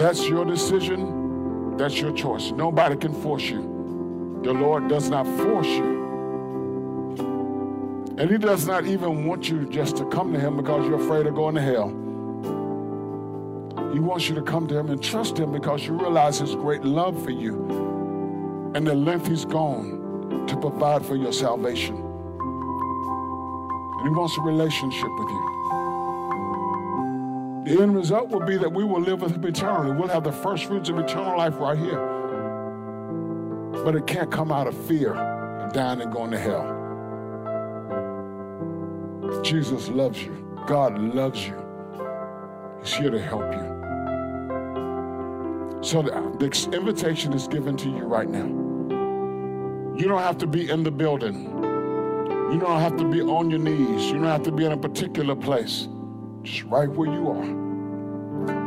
That's your decision. That's your choice. Nobody can force you. The Lord does not force you. And he does not even want you just to come to him because you're afraid of going to hell. He wants you to come to him and trust him because you realize his great love for you and the length he's gone to provide for your salvation. And he wants a relationship with you. The end result will be that we will live with him eternally. We'll have the first fruits of eternal life right here. But it can't come out of fear of dying and going to hell. Jesus loves you. God loves you. He's here to help you. So the, invitation is given to you right now. You don't have to be in the building. You don't have to be on your knees. You don't have to be in a particular place. Just right where you are.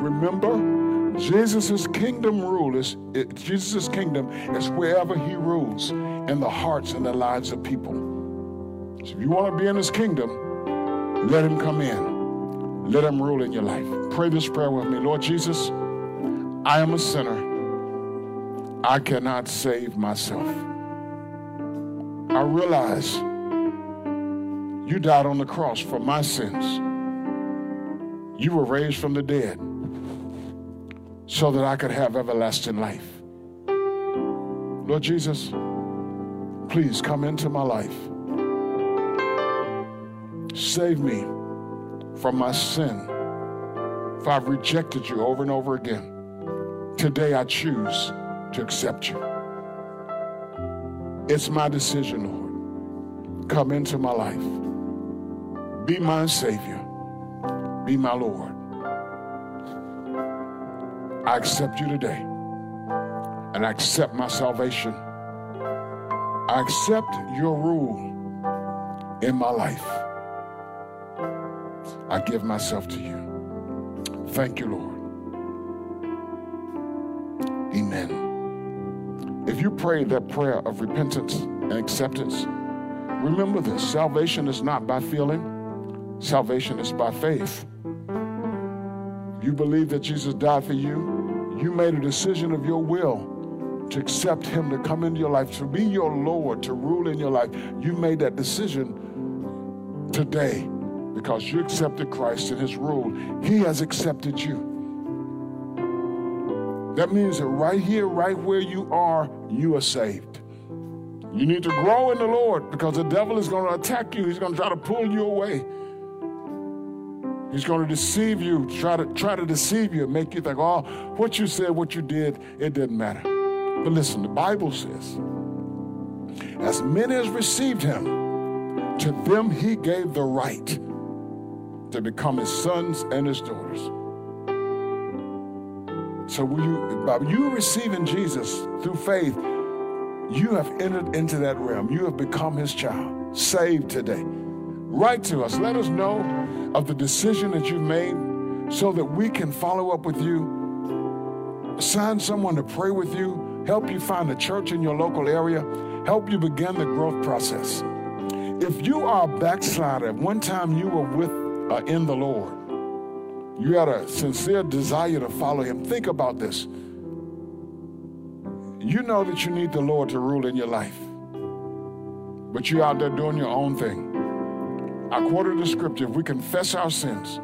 Remember, Jesus' kingdom rule is Jesus' kingdom is wherever he rules in the hearts and the lives of people. So if you want to be in his kingdom, let him come in. Let him rule in your life. Pray this prayer with me. Lord Jesus, I am a sinner. I cannot save myself. I realize you died on the cross for my sins. You were raised from the dead so that I could have everlasting life. Lord Jesus, please come into my life. Save me from my sin. If I've rejected you over and over again. Today I choose to accept you. It's my decision, Lord. Come into my life. Be my Savior. Be my Lord. I accept you today. And I accept my salvation. I accept your rule in my life. I give myself to you. Thank you, Lord. Amen. If you pray that prayer of repentance and acceptance, remember this salvation is not by feeling, salvation is by faith. You believe that Jesus died for you, you made a decision of your will to accept Him to come into your life, to be your Lord, to rule in your life. You made that decision today because you accepted Christ and his rule. He has accepted you. That means that right here, right where you are, you are saved. You need to grow in the Lord because the devil is going to attack you. He's going to try to pull you away. He's going to deceive you, try to try to deceive you, make you think, oh, what you said, what you did, it didn't matter. But listen, the Bible says, as many as received him, to them he gave the right to become his sons and his daughters. So you, by you receiving Jesus through faith, you have entered into that realm. You have become his child, saved today. Write to us. Let us know of the decision that you've made so that we can follow up with you, assign someone to pray with you, help you find a church in your local area, help you begin the growth process. If you are a backslider, one time you were with uh, in the Lord, you had a sincere desire to follow him. Think about this. You know that you need the Lord to rule in your life, but you're out there doing your own thing. I quoted the scripture if we confess our sins,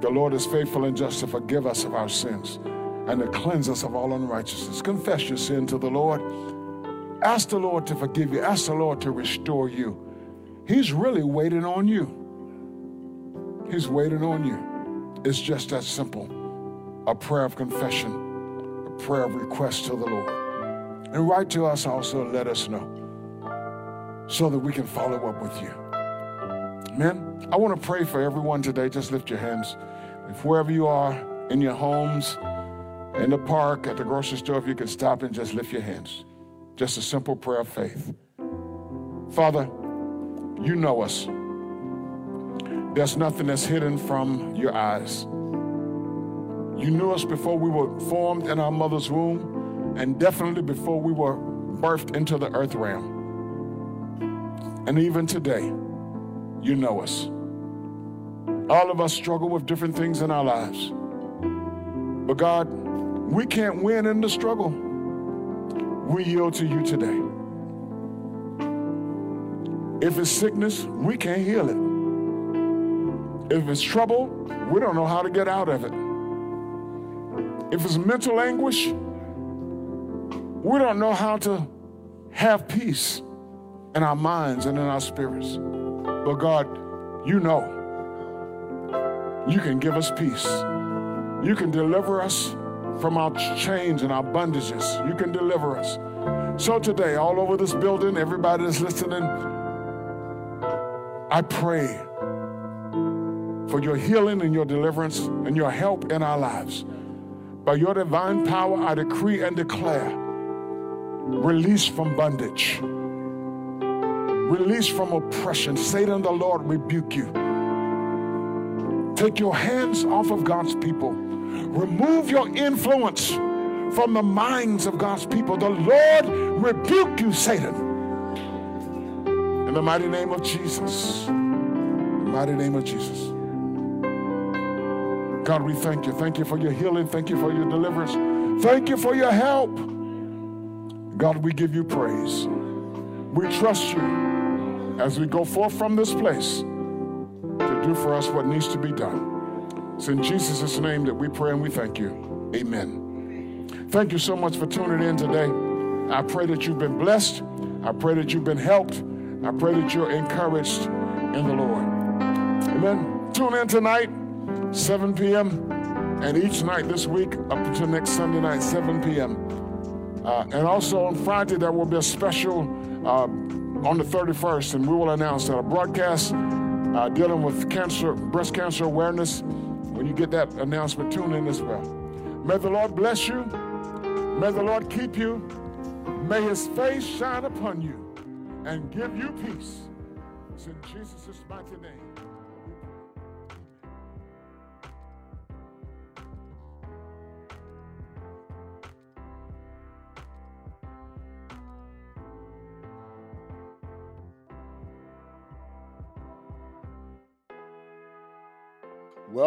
the Lord is faithful and just to forgive us of our sins and to cleanse us of all unrighteousness. Confess your sin to the Lord. Ask the Lord to forgive you. Ask the Lord to restore you. He's really waiting on you. He's waiting on you. It's just that simple. A prayer of confession, a prayer of request to the Lord. And write to us also let us know so that we can follow up with you. Amen. I want to pray for everyone today. Just lift your hands. If wherever you are, in your homes, in the park, at the grocery store, if you can stop and just lift your hands. Just a simple prayer of faith. Father, you know us. There's nothing that's hidden from your eyes. You knew us before we were formed in our mother's womb, and definitely before we were birthed into the earth realm. And even today, you know us. All of us struggle with different things in our lives. But God, we can't win in the struggle. We yield to you today. If it's sickness, we can't heal it. If it's trouble, we don't know how to get out of it. If it's mental anguish, we don't know how to have peace in our minds and in our spirits. But God, you know. You can give us peace. You can deliver us from our chains and our bondages. You can deliver us. So today, all over this building, everybody that's listening, I pray for your healing and your deliverance and your help in our lives. By your divine power, I decree and declare release from bondage, release from oppression. Satan, the Lord, rebuke you. Take your hands off of God's people. Remove your influence from the minds of God's people. The Lord rebuke you, Satan. In the mighty name of Jesus. mighty name of Jesus. God, we thank you. Thank you for your healing. Thank you for your deliverance. Thank you for your help. God, we give you praise. We trust you as we go forth from this place to do for us what needs to be done. It's in Jesus' name that we pray and we thank you. Amen. Thank you so much for tuning in today. I pray that you've been blessed. I pray that you've been helped. I pray that you're encouraged in the Lord. Amen. Tune in tonight. 7 p.m. And each night this week up until next Sunday night, 7 p.m. Uh, and also on Friday, there will be a special uh, on the 31st, and we will announce that a broadcast uh, dealing with cancer, breast cancer awareness. When you get that announcement, tune in as well. May the Lord bless you. May the Lord keep you. May his face shine upon you and give you peace. It's in Jesus' mighty name.